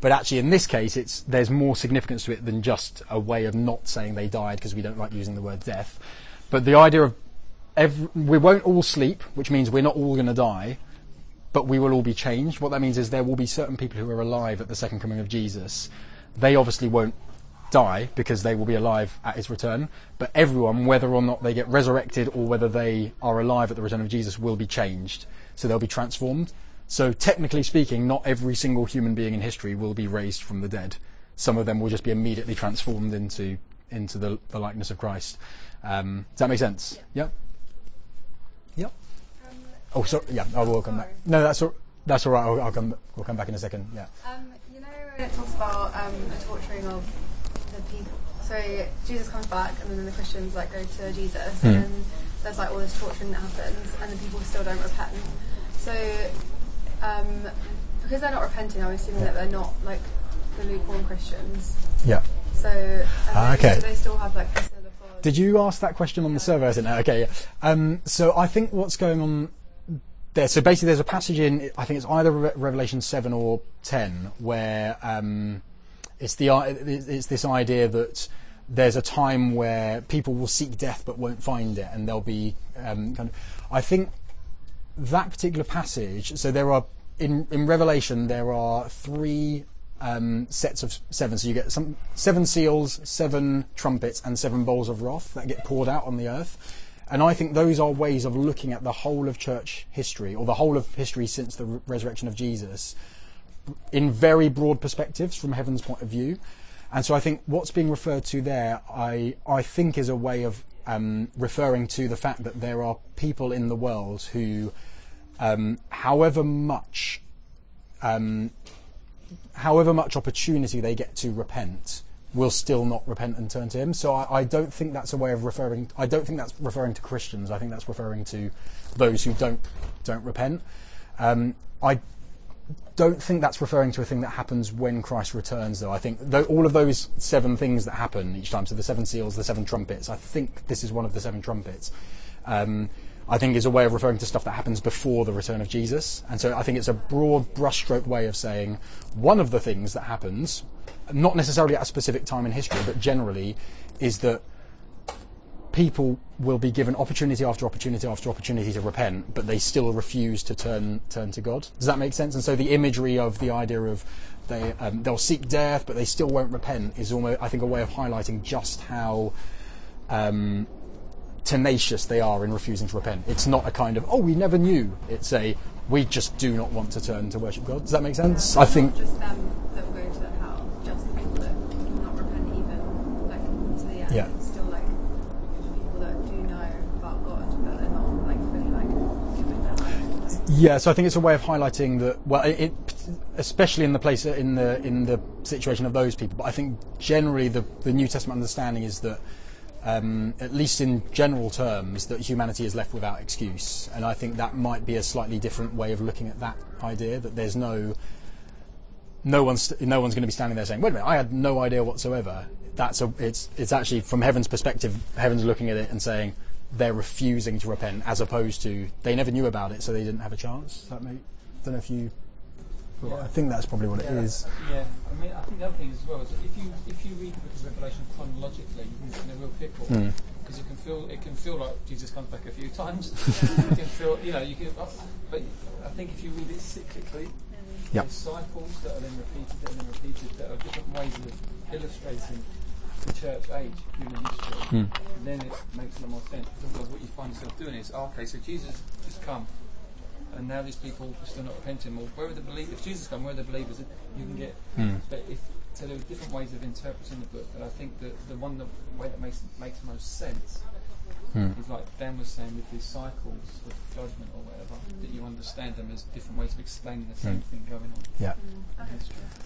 But actually, in this case, it's there's more significance to it than just a way of not saying they died because we don't like using the word death. But the idea of every, we won't all sleep, which means we're not all going to die, but we will all be changed. What that means is there will be certain people who are alive at the second coming of Jesus. They obviously won't die because they will be alive at his return, but everyone, whether or not they get resurrected or whether they are alive at the return of Jesus, will be changed. So they'll be transformed. So technically speaking, not every single human being in history will be raised from the dead. Some of them will just be immediately transformed into into the, the likeness of Christ. Um, does that make sense? Yep. Yep. Oh, sorry. Yeah, I will come back. No, that's all, that's all right. I'll, I'll come. We'll come back in a second. Yeah. Um, you know when it talks about um, the torturing of the people. So Jesus comes back, and then the Christians like go to Jesus, Hmm. and there's like all this torturing that happens, and the people still don't repent. So um, because they're not repenting, I'm assuming that they're not like the lukewarm Christians. Yeah. So and Ah, they, okay. they still have like the sin of God. Did you ask that question on the survey? I didn't know. Okay, yeah. Um, so I think what's going on there. So basically, there's a passage in I think it's either Re- Revelation seven or ten where um, It's the it's this idea that there's a time where people will seek death but won't find it, and there'll be um, kind of. I think that particular passage. So there are in in Revelation there are three um, sets of seven. So you get some seven seals, seven trumpets, and seven bowls of wrath that get poured out on the earth. And I think those are ways of looking at the whole of church history, or the whole of history since the re- resurrection of Jesus, in very broad perspectives from heaven's point of view. And so I think what's being referred to there, I, I think is a way of um, referring to the fact that there are people in the world who, um, however much, um, however much opportunity they get to repent, will still not repent and turn to Him. So I, I don't think that's a way of referring. I don't think that's referring to Christians. I think that's referring to those who don't don't repent. Um, I don't think that's referring to a thing that happens when Christ returns, though. I think tho- all of those seven things that happen each time, so the seven seals, the seven trumpets, I think this is one of the seven trumpets. Um, I think is a way of referring to stuff that happens before the return of Jesus. And so I think it's a broad brushstroke way of saying one of the things that happens, not necessarily at a specific time in history, but generally, is that people will be given opportunity after opportunity after opportunity to repent, but they still refuse to turn turn to God. Does that make sense? And so the imagery of the idea of they um, they'll seek death, but they still won't repent is almost I think a way of highlighting just how um, tenacious they are in refusing to repent. It's not a kind of oh we never knew. It's a we just do not want to turn to worship God. Does that make sense? I think just them that will go to hell, just the people that not repent even like to the end. Yeah. Still like people that do know about God, but they're not like fully like giving their life. Yeah, so I think it's a way of highlighting that. Well, it, it especially in the place in the in the situation of those people. But I think generally the the New Testament understanding is that, um, at least in general terms, that humanity is left without excuse. And I think that might be a slightly different way of looking at that idea. That there's no no one's no one's going to be standing there saying, "Wait a minute, I had no idea whatsoever." That's a it's it's actually from heaven's perspective, heaven's looking at it and saying they're refusing to repent, as opposed to they never knew about it, so they didn't have a chance. That make? Don't know if you. Well, I think that's probably what it yeah, is. that's- Yeah, I mean, I think the other thing as well is that if you if you read the book of Revelation chronologically, you can get a real pickle Mm. because it can feel it can feel like Jesus comes back a few times. it can feel, you know, you can. But I think if you read it cyclically, Yep. cycles that are then repeated, that are then repeated, that are different ways of illustrating the church age, human history. Mm. Then it makes a lot more sense. Because what you find yourself doing is, okay, so Jesus has come and now these people are still not repenting. Well, where are the believers? If Jesus come, where are the believers? You can get. Mm. But if so, there are different ways of interpreting the book, but I think that the one that way that makes makes most sense Mm. is like Dan was saying with these cycles of judgment or whatever, that you understand them as different ways of explaining the same Mm. thing going on Yeah,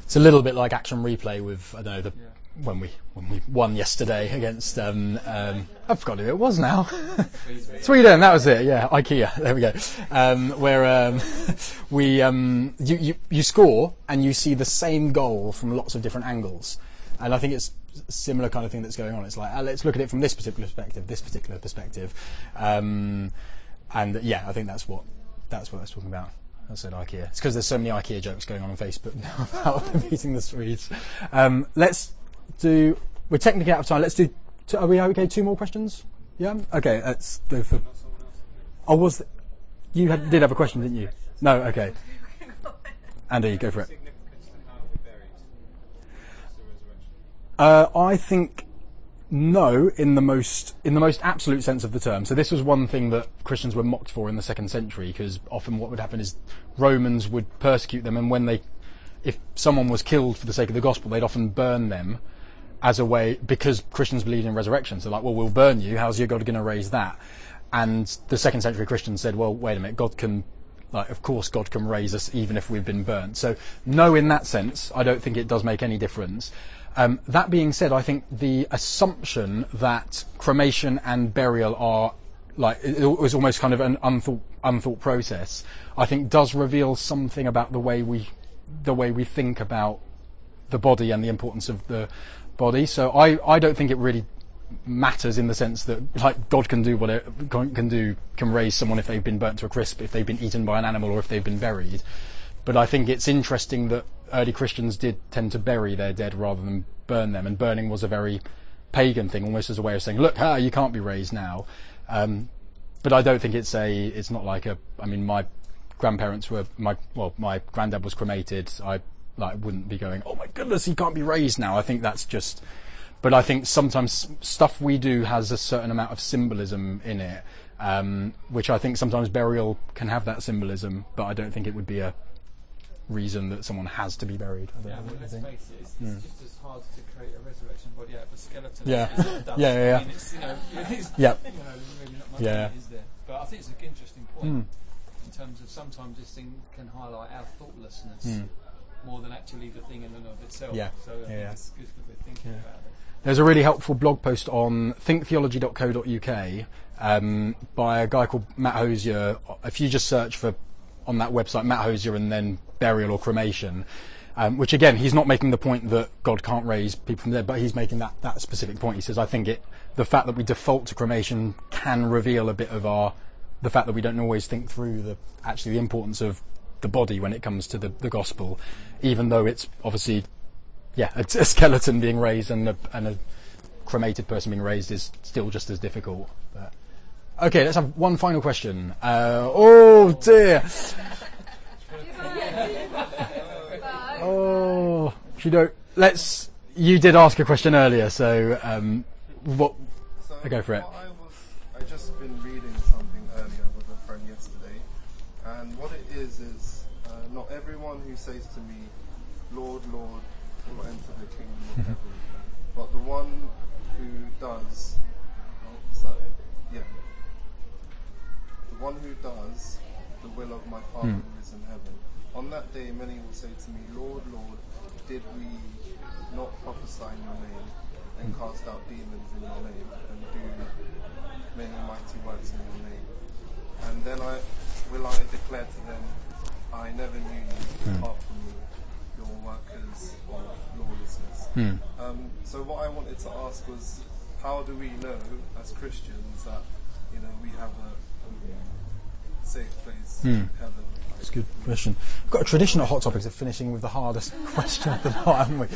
it's a little bit like action replay with I don't know the Yeah. When we when we won yesterday against um, um, I who it was now. Sweden, that was it. Yeah, IKEA. There we go. Um, where um, we um, you, you you score and you see the same goal from lots of different angles, and I think it's similar kind of thing that's going on. It's like uh, let's look at it from this particular perspective, this particular perspective, um, and yeah, I think that's what that's what that's talking about. I said IKEA. It's because there's so many IKEA jokes going on on Facebook now about beating the Swedes. Let's do. We're technically out of time. Let's do. Two, are we okay? Two more questions? Yeah. Okay. Let's go for. Oh, was you had, did have a question, didn't you? No. Okay. Andy, go for it. Uh, I think no, in the most in the most absolute sense of the term. So this was one thing that Christians were mocked for in the second century, because often what would happen is Romans would persecute them, and when they, if someone was killed for the sake of the gospel, they'd often burn them as a way because Christians believed in resurrection. So like, well, we'll burn you. How's your God going to raise that? And the second century Christians said, well, wait a minute, God can like, of course, God can raise us even if we've been burnt. So, no, in that sense, I don't think it does make any difference. Um, that being said, I think the assumption that cremation and burial are like it was almost kind of an unthought unthought process. I think does reveal something about the way we the way we think about the body and the importance of the body. So I, I don't think it really matters in the sense that like God can do what it can do can raise someone if they've been burnt to a crisp, if they've been eaten by an animal, or if they've been buried. But I think it's interesting that early Christians did tend to bury their dead rather than burn them, and burning was a very pagan thing, almost as a way of saying, "Look, ah, you can't be raised now." Um, but I don't think it's a. It's not like a. I mean, my grandparents were my well, my granddad was cremated. I like wouldn't be going, "Oh my goodness, he can't be raised now." I think that's just. But I think sometimes stuff we do has a certain amount of symbolism in it, um, which I think sometimes burial can have that symbolism, but I don't think it would be a reason that someone has to be buried. Yeah, know mean, what you let's face it, it's, Mm. just as hard to create a resurrection body out of a skeleton Yeah. Yeah, yeah, yeah. I mean, it's, you know, it's, Yep. you know, really not much Yeah. yeah. there? But I think it's an interesting point Mm. in terms of sometimes this thing can highlight our thoughtlessness Mm. More than actually the thing in and of itself. Yeah. So I Yeah, it's good that we're thinking Yeah. about it. There's a really helpful blog post on thinktheology.co.uk um, by a guy called Matt Hosier. If you just search for on that website Matt Hosier and then burial or cremation, um, which again he's not making the point that God can't raise people from there, but he's making that that specific point. He says I think it the fact that we default to cremation can reveal a bit of our the fact that we don't always think through the actually the importance of the body when it comes to the, the gospel, even though it's obviously yeah, a, a skeleton being raised and a, and a cremated person being raised is still just as difficult. But okay, let's have one final question. Uh, oh dear. Oh, you don't. Let's. You did ask a question earlier, so um, what? So I go for it. what I was, I just been reading something earlier with a friend yesterday, and what it is is everyone who says to me, "Lord, Lord," will enter the kingdom of heaven, but the one who does. Oh, is that it? Yeah. The one who does the will of my Father Hmm. who is in heaven. On that day, many will say to me, Lord, Lord, did we not prophesy in your name and cast out demons in your name and do many mighty works in your name? And then I will I declare to them, I never knew you, apart from your workers of lawlessness. Hmm. Um, so what I wanted to ask was, how do we know as Christians that you know we have a safe place, Hmm. heaven? That's a good question. We've got a tradition at Hot Topics of finishing with the hardest question of the lot, haven't we?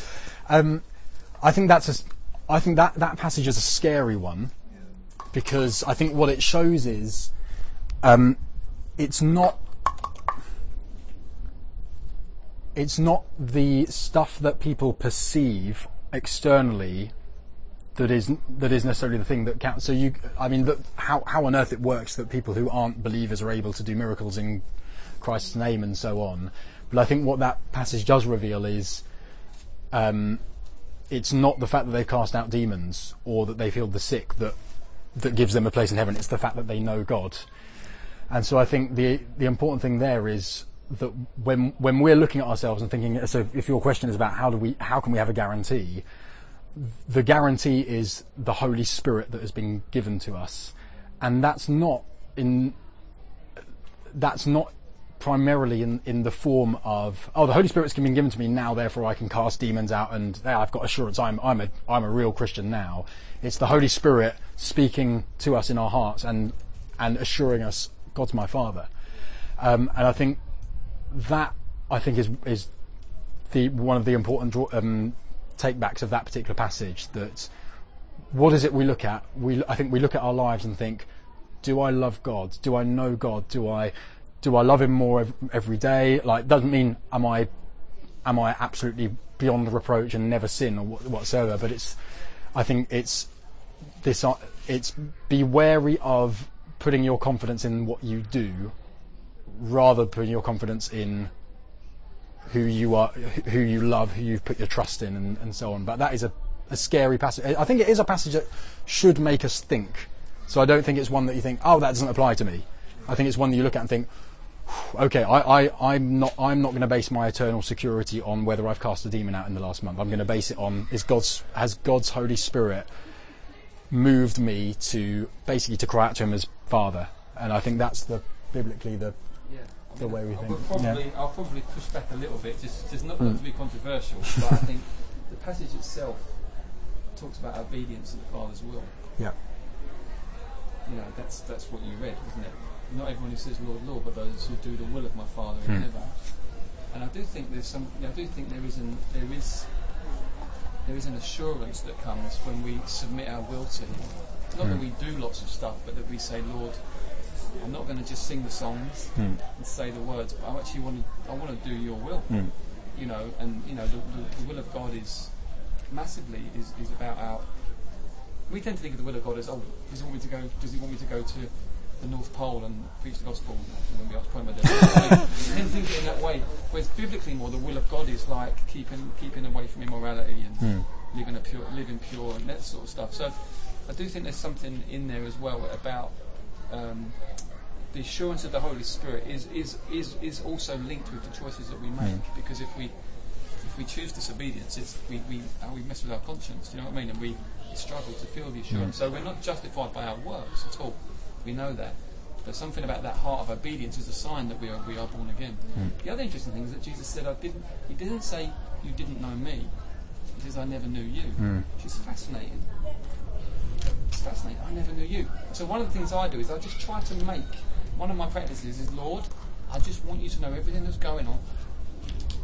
Um, I think that's a, I think that, that passage is a scary one because I think what it shows is um, it's not it's not the stuff that people perceive externally that is that is necessarily the thing that counts. So you, I mean, that, how how on earth it works that people who aren't believers are able to do miracles in Christ's name and so on. But I think what that passage does reveal is, um, it's not the fact that they've cast out demons or that they've healed the sick that that gives them a place in heaven. It's the fact that they know God. And so I think the the important thing there is that when when we're looking at ourselves and thinking, so if your question is about how do we how can we have a guarantee, the guarantee is the Holy Spirit that has been given to us, and that's not in that's not primarily in, in the form of oh the Holy Spirit's been given to me now therefore I can cast demons out and yeah, I've got assurance I'm I'm a I'm a real Christian now. It's the Holy Spirit speaking to us in our hearts and and assuring us God's my Father, um, and I think that I think is is the one of the important draw, um, takebacks of that particular passage. That what is it we look at? We I think we look at our lives and think, do I love God? Do I know God? Do I do I love Him more every day? Like doesn't mean am I am I absolutely beyond reproach and never sin or what, whatsoever? But it's I think it's this uh, it's be wary of putting your confidence in what you do rather putting your confidence in who you are, who you love, who you've put your trust in, and, and so on. But that is a, a scary passage. I think it is a passage that should make us think. So I don't think it's one that you think, oh, that doesn't apply to me. I think it's one that you look at and think, okay, I, I, I'm not, I'm not going to base my eternal security on whether I've cast a demon out in the last month. I'm going to base it on is God's, has God's Holy Spirit moved me to basically to cry out to Him as Father, and I think that's the biblically the The way we I'll think, Probably, I'll probably push back a little bit, just, just not Mm. to be controversial, but I think the passage itself talks about obedience to the Father's will. yeah. You know, that's that's what you read, isn't it? Not everyone who says Lord, Lord, but those who do the will of my Father in Hmm. heaven. and I do think there's some. I do think there is an there is there is an assurance that comes when we submit our will to Him. Not that we do lots of stuff, but that we say, Lord, I'm not going to just sing the songs hmm. and say the words, but I actually want to. I want to do Your will. Hmm. You know, and you know, the, the, the will of God is massively is, is about our. We tend to think of the will of God as, oh, does He want me to go? Does He want me to go to the North Pole and preach the gospel when we ask point with it? We tend to think it in that way. Whereas biblically, more the will of God is like keeping keeping away from immorality and hmm. living a pure, living pure, and that sort of stuff. So, I do think there's something in there as well about. Um, the assurance of the Holy Spirit is, is, is, is also linked with the choices that we make because if we if we choose disobedience, it's, we, we, uh, we mess with our conscience, do you know what I mean? And we struggle to feel the assurance. So we're not justified by our works at all. We know that. But something about that heart of obedience is a sign that we are, we are born again. The other interesting thing is that Jesus said, I didn't, He didn't say, You didn't know me. He says, I never knew you. Which is fascinating. It's fascinating. I never knew you. So one of the things I do is I just try to make one of my practices is Lord, I just want you to know everything that's going on.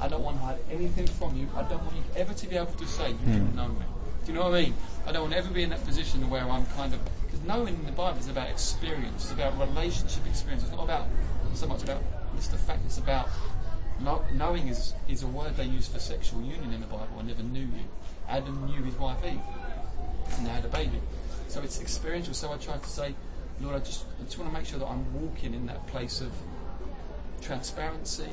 I don't want to hide anything from you. I don't want you ever to be able to say you didn't hmm. know me. Do you know what I mean? I don't want to ever be in that position where I'm kind of because knowing in the Bible is about experience. It's about relationship experience. It's not about so much about just the fact. It's about know, knowing is is a word they use for sexual union in the Bible. I never knew you. Adam knew his wife Eve, and they had a baby. So it's experiential. So I try to say, Lord, I just I just want to make sure that I'm walking in that place of transparency,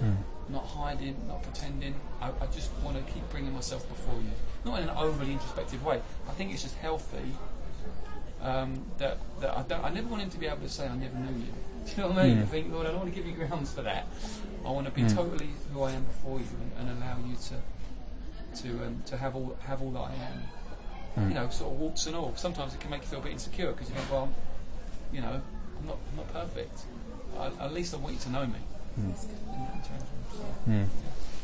not hiding, not pretending. I, I just want to keep bringing myself before you, not in an overly introspective way. I think it's just healthy um, that that I don't. I never want him to be able to say I never knew you. Do you know what I mean? I think, Lord, I don't want to give you grounds for that. I want to be totally who I am before you and, and allow you to to um, to have all have all that I am. Mm. You know, sort of warts and all. Sometimes it can make you feel a bit insecure because you think, well, you know, I'm not I'm not perfect. I, at least I want you to know me. Mm. Terms, so. Mm.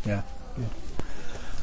Yeah. Good.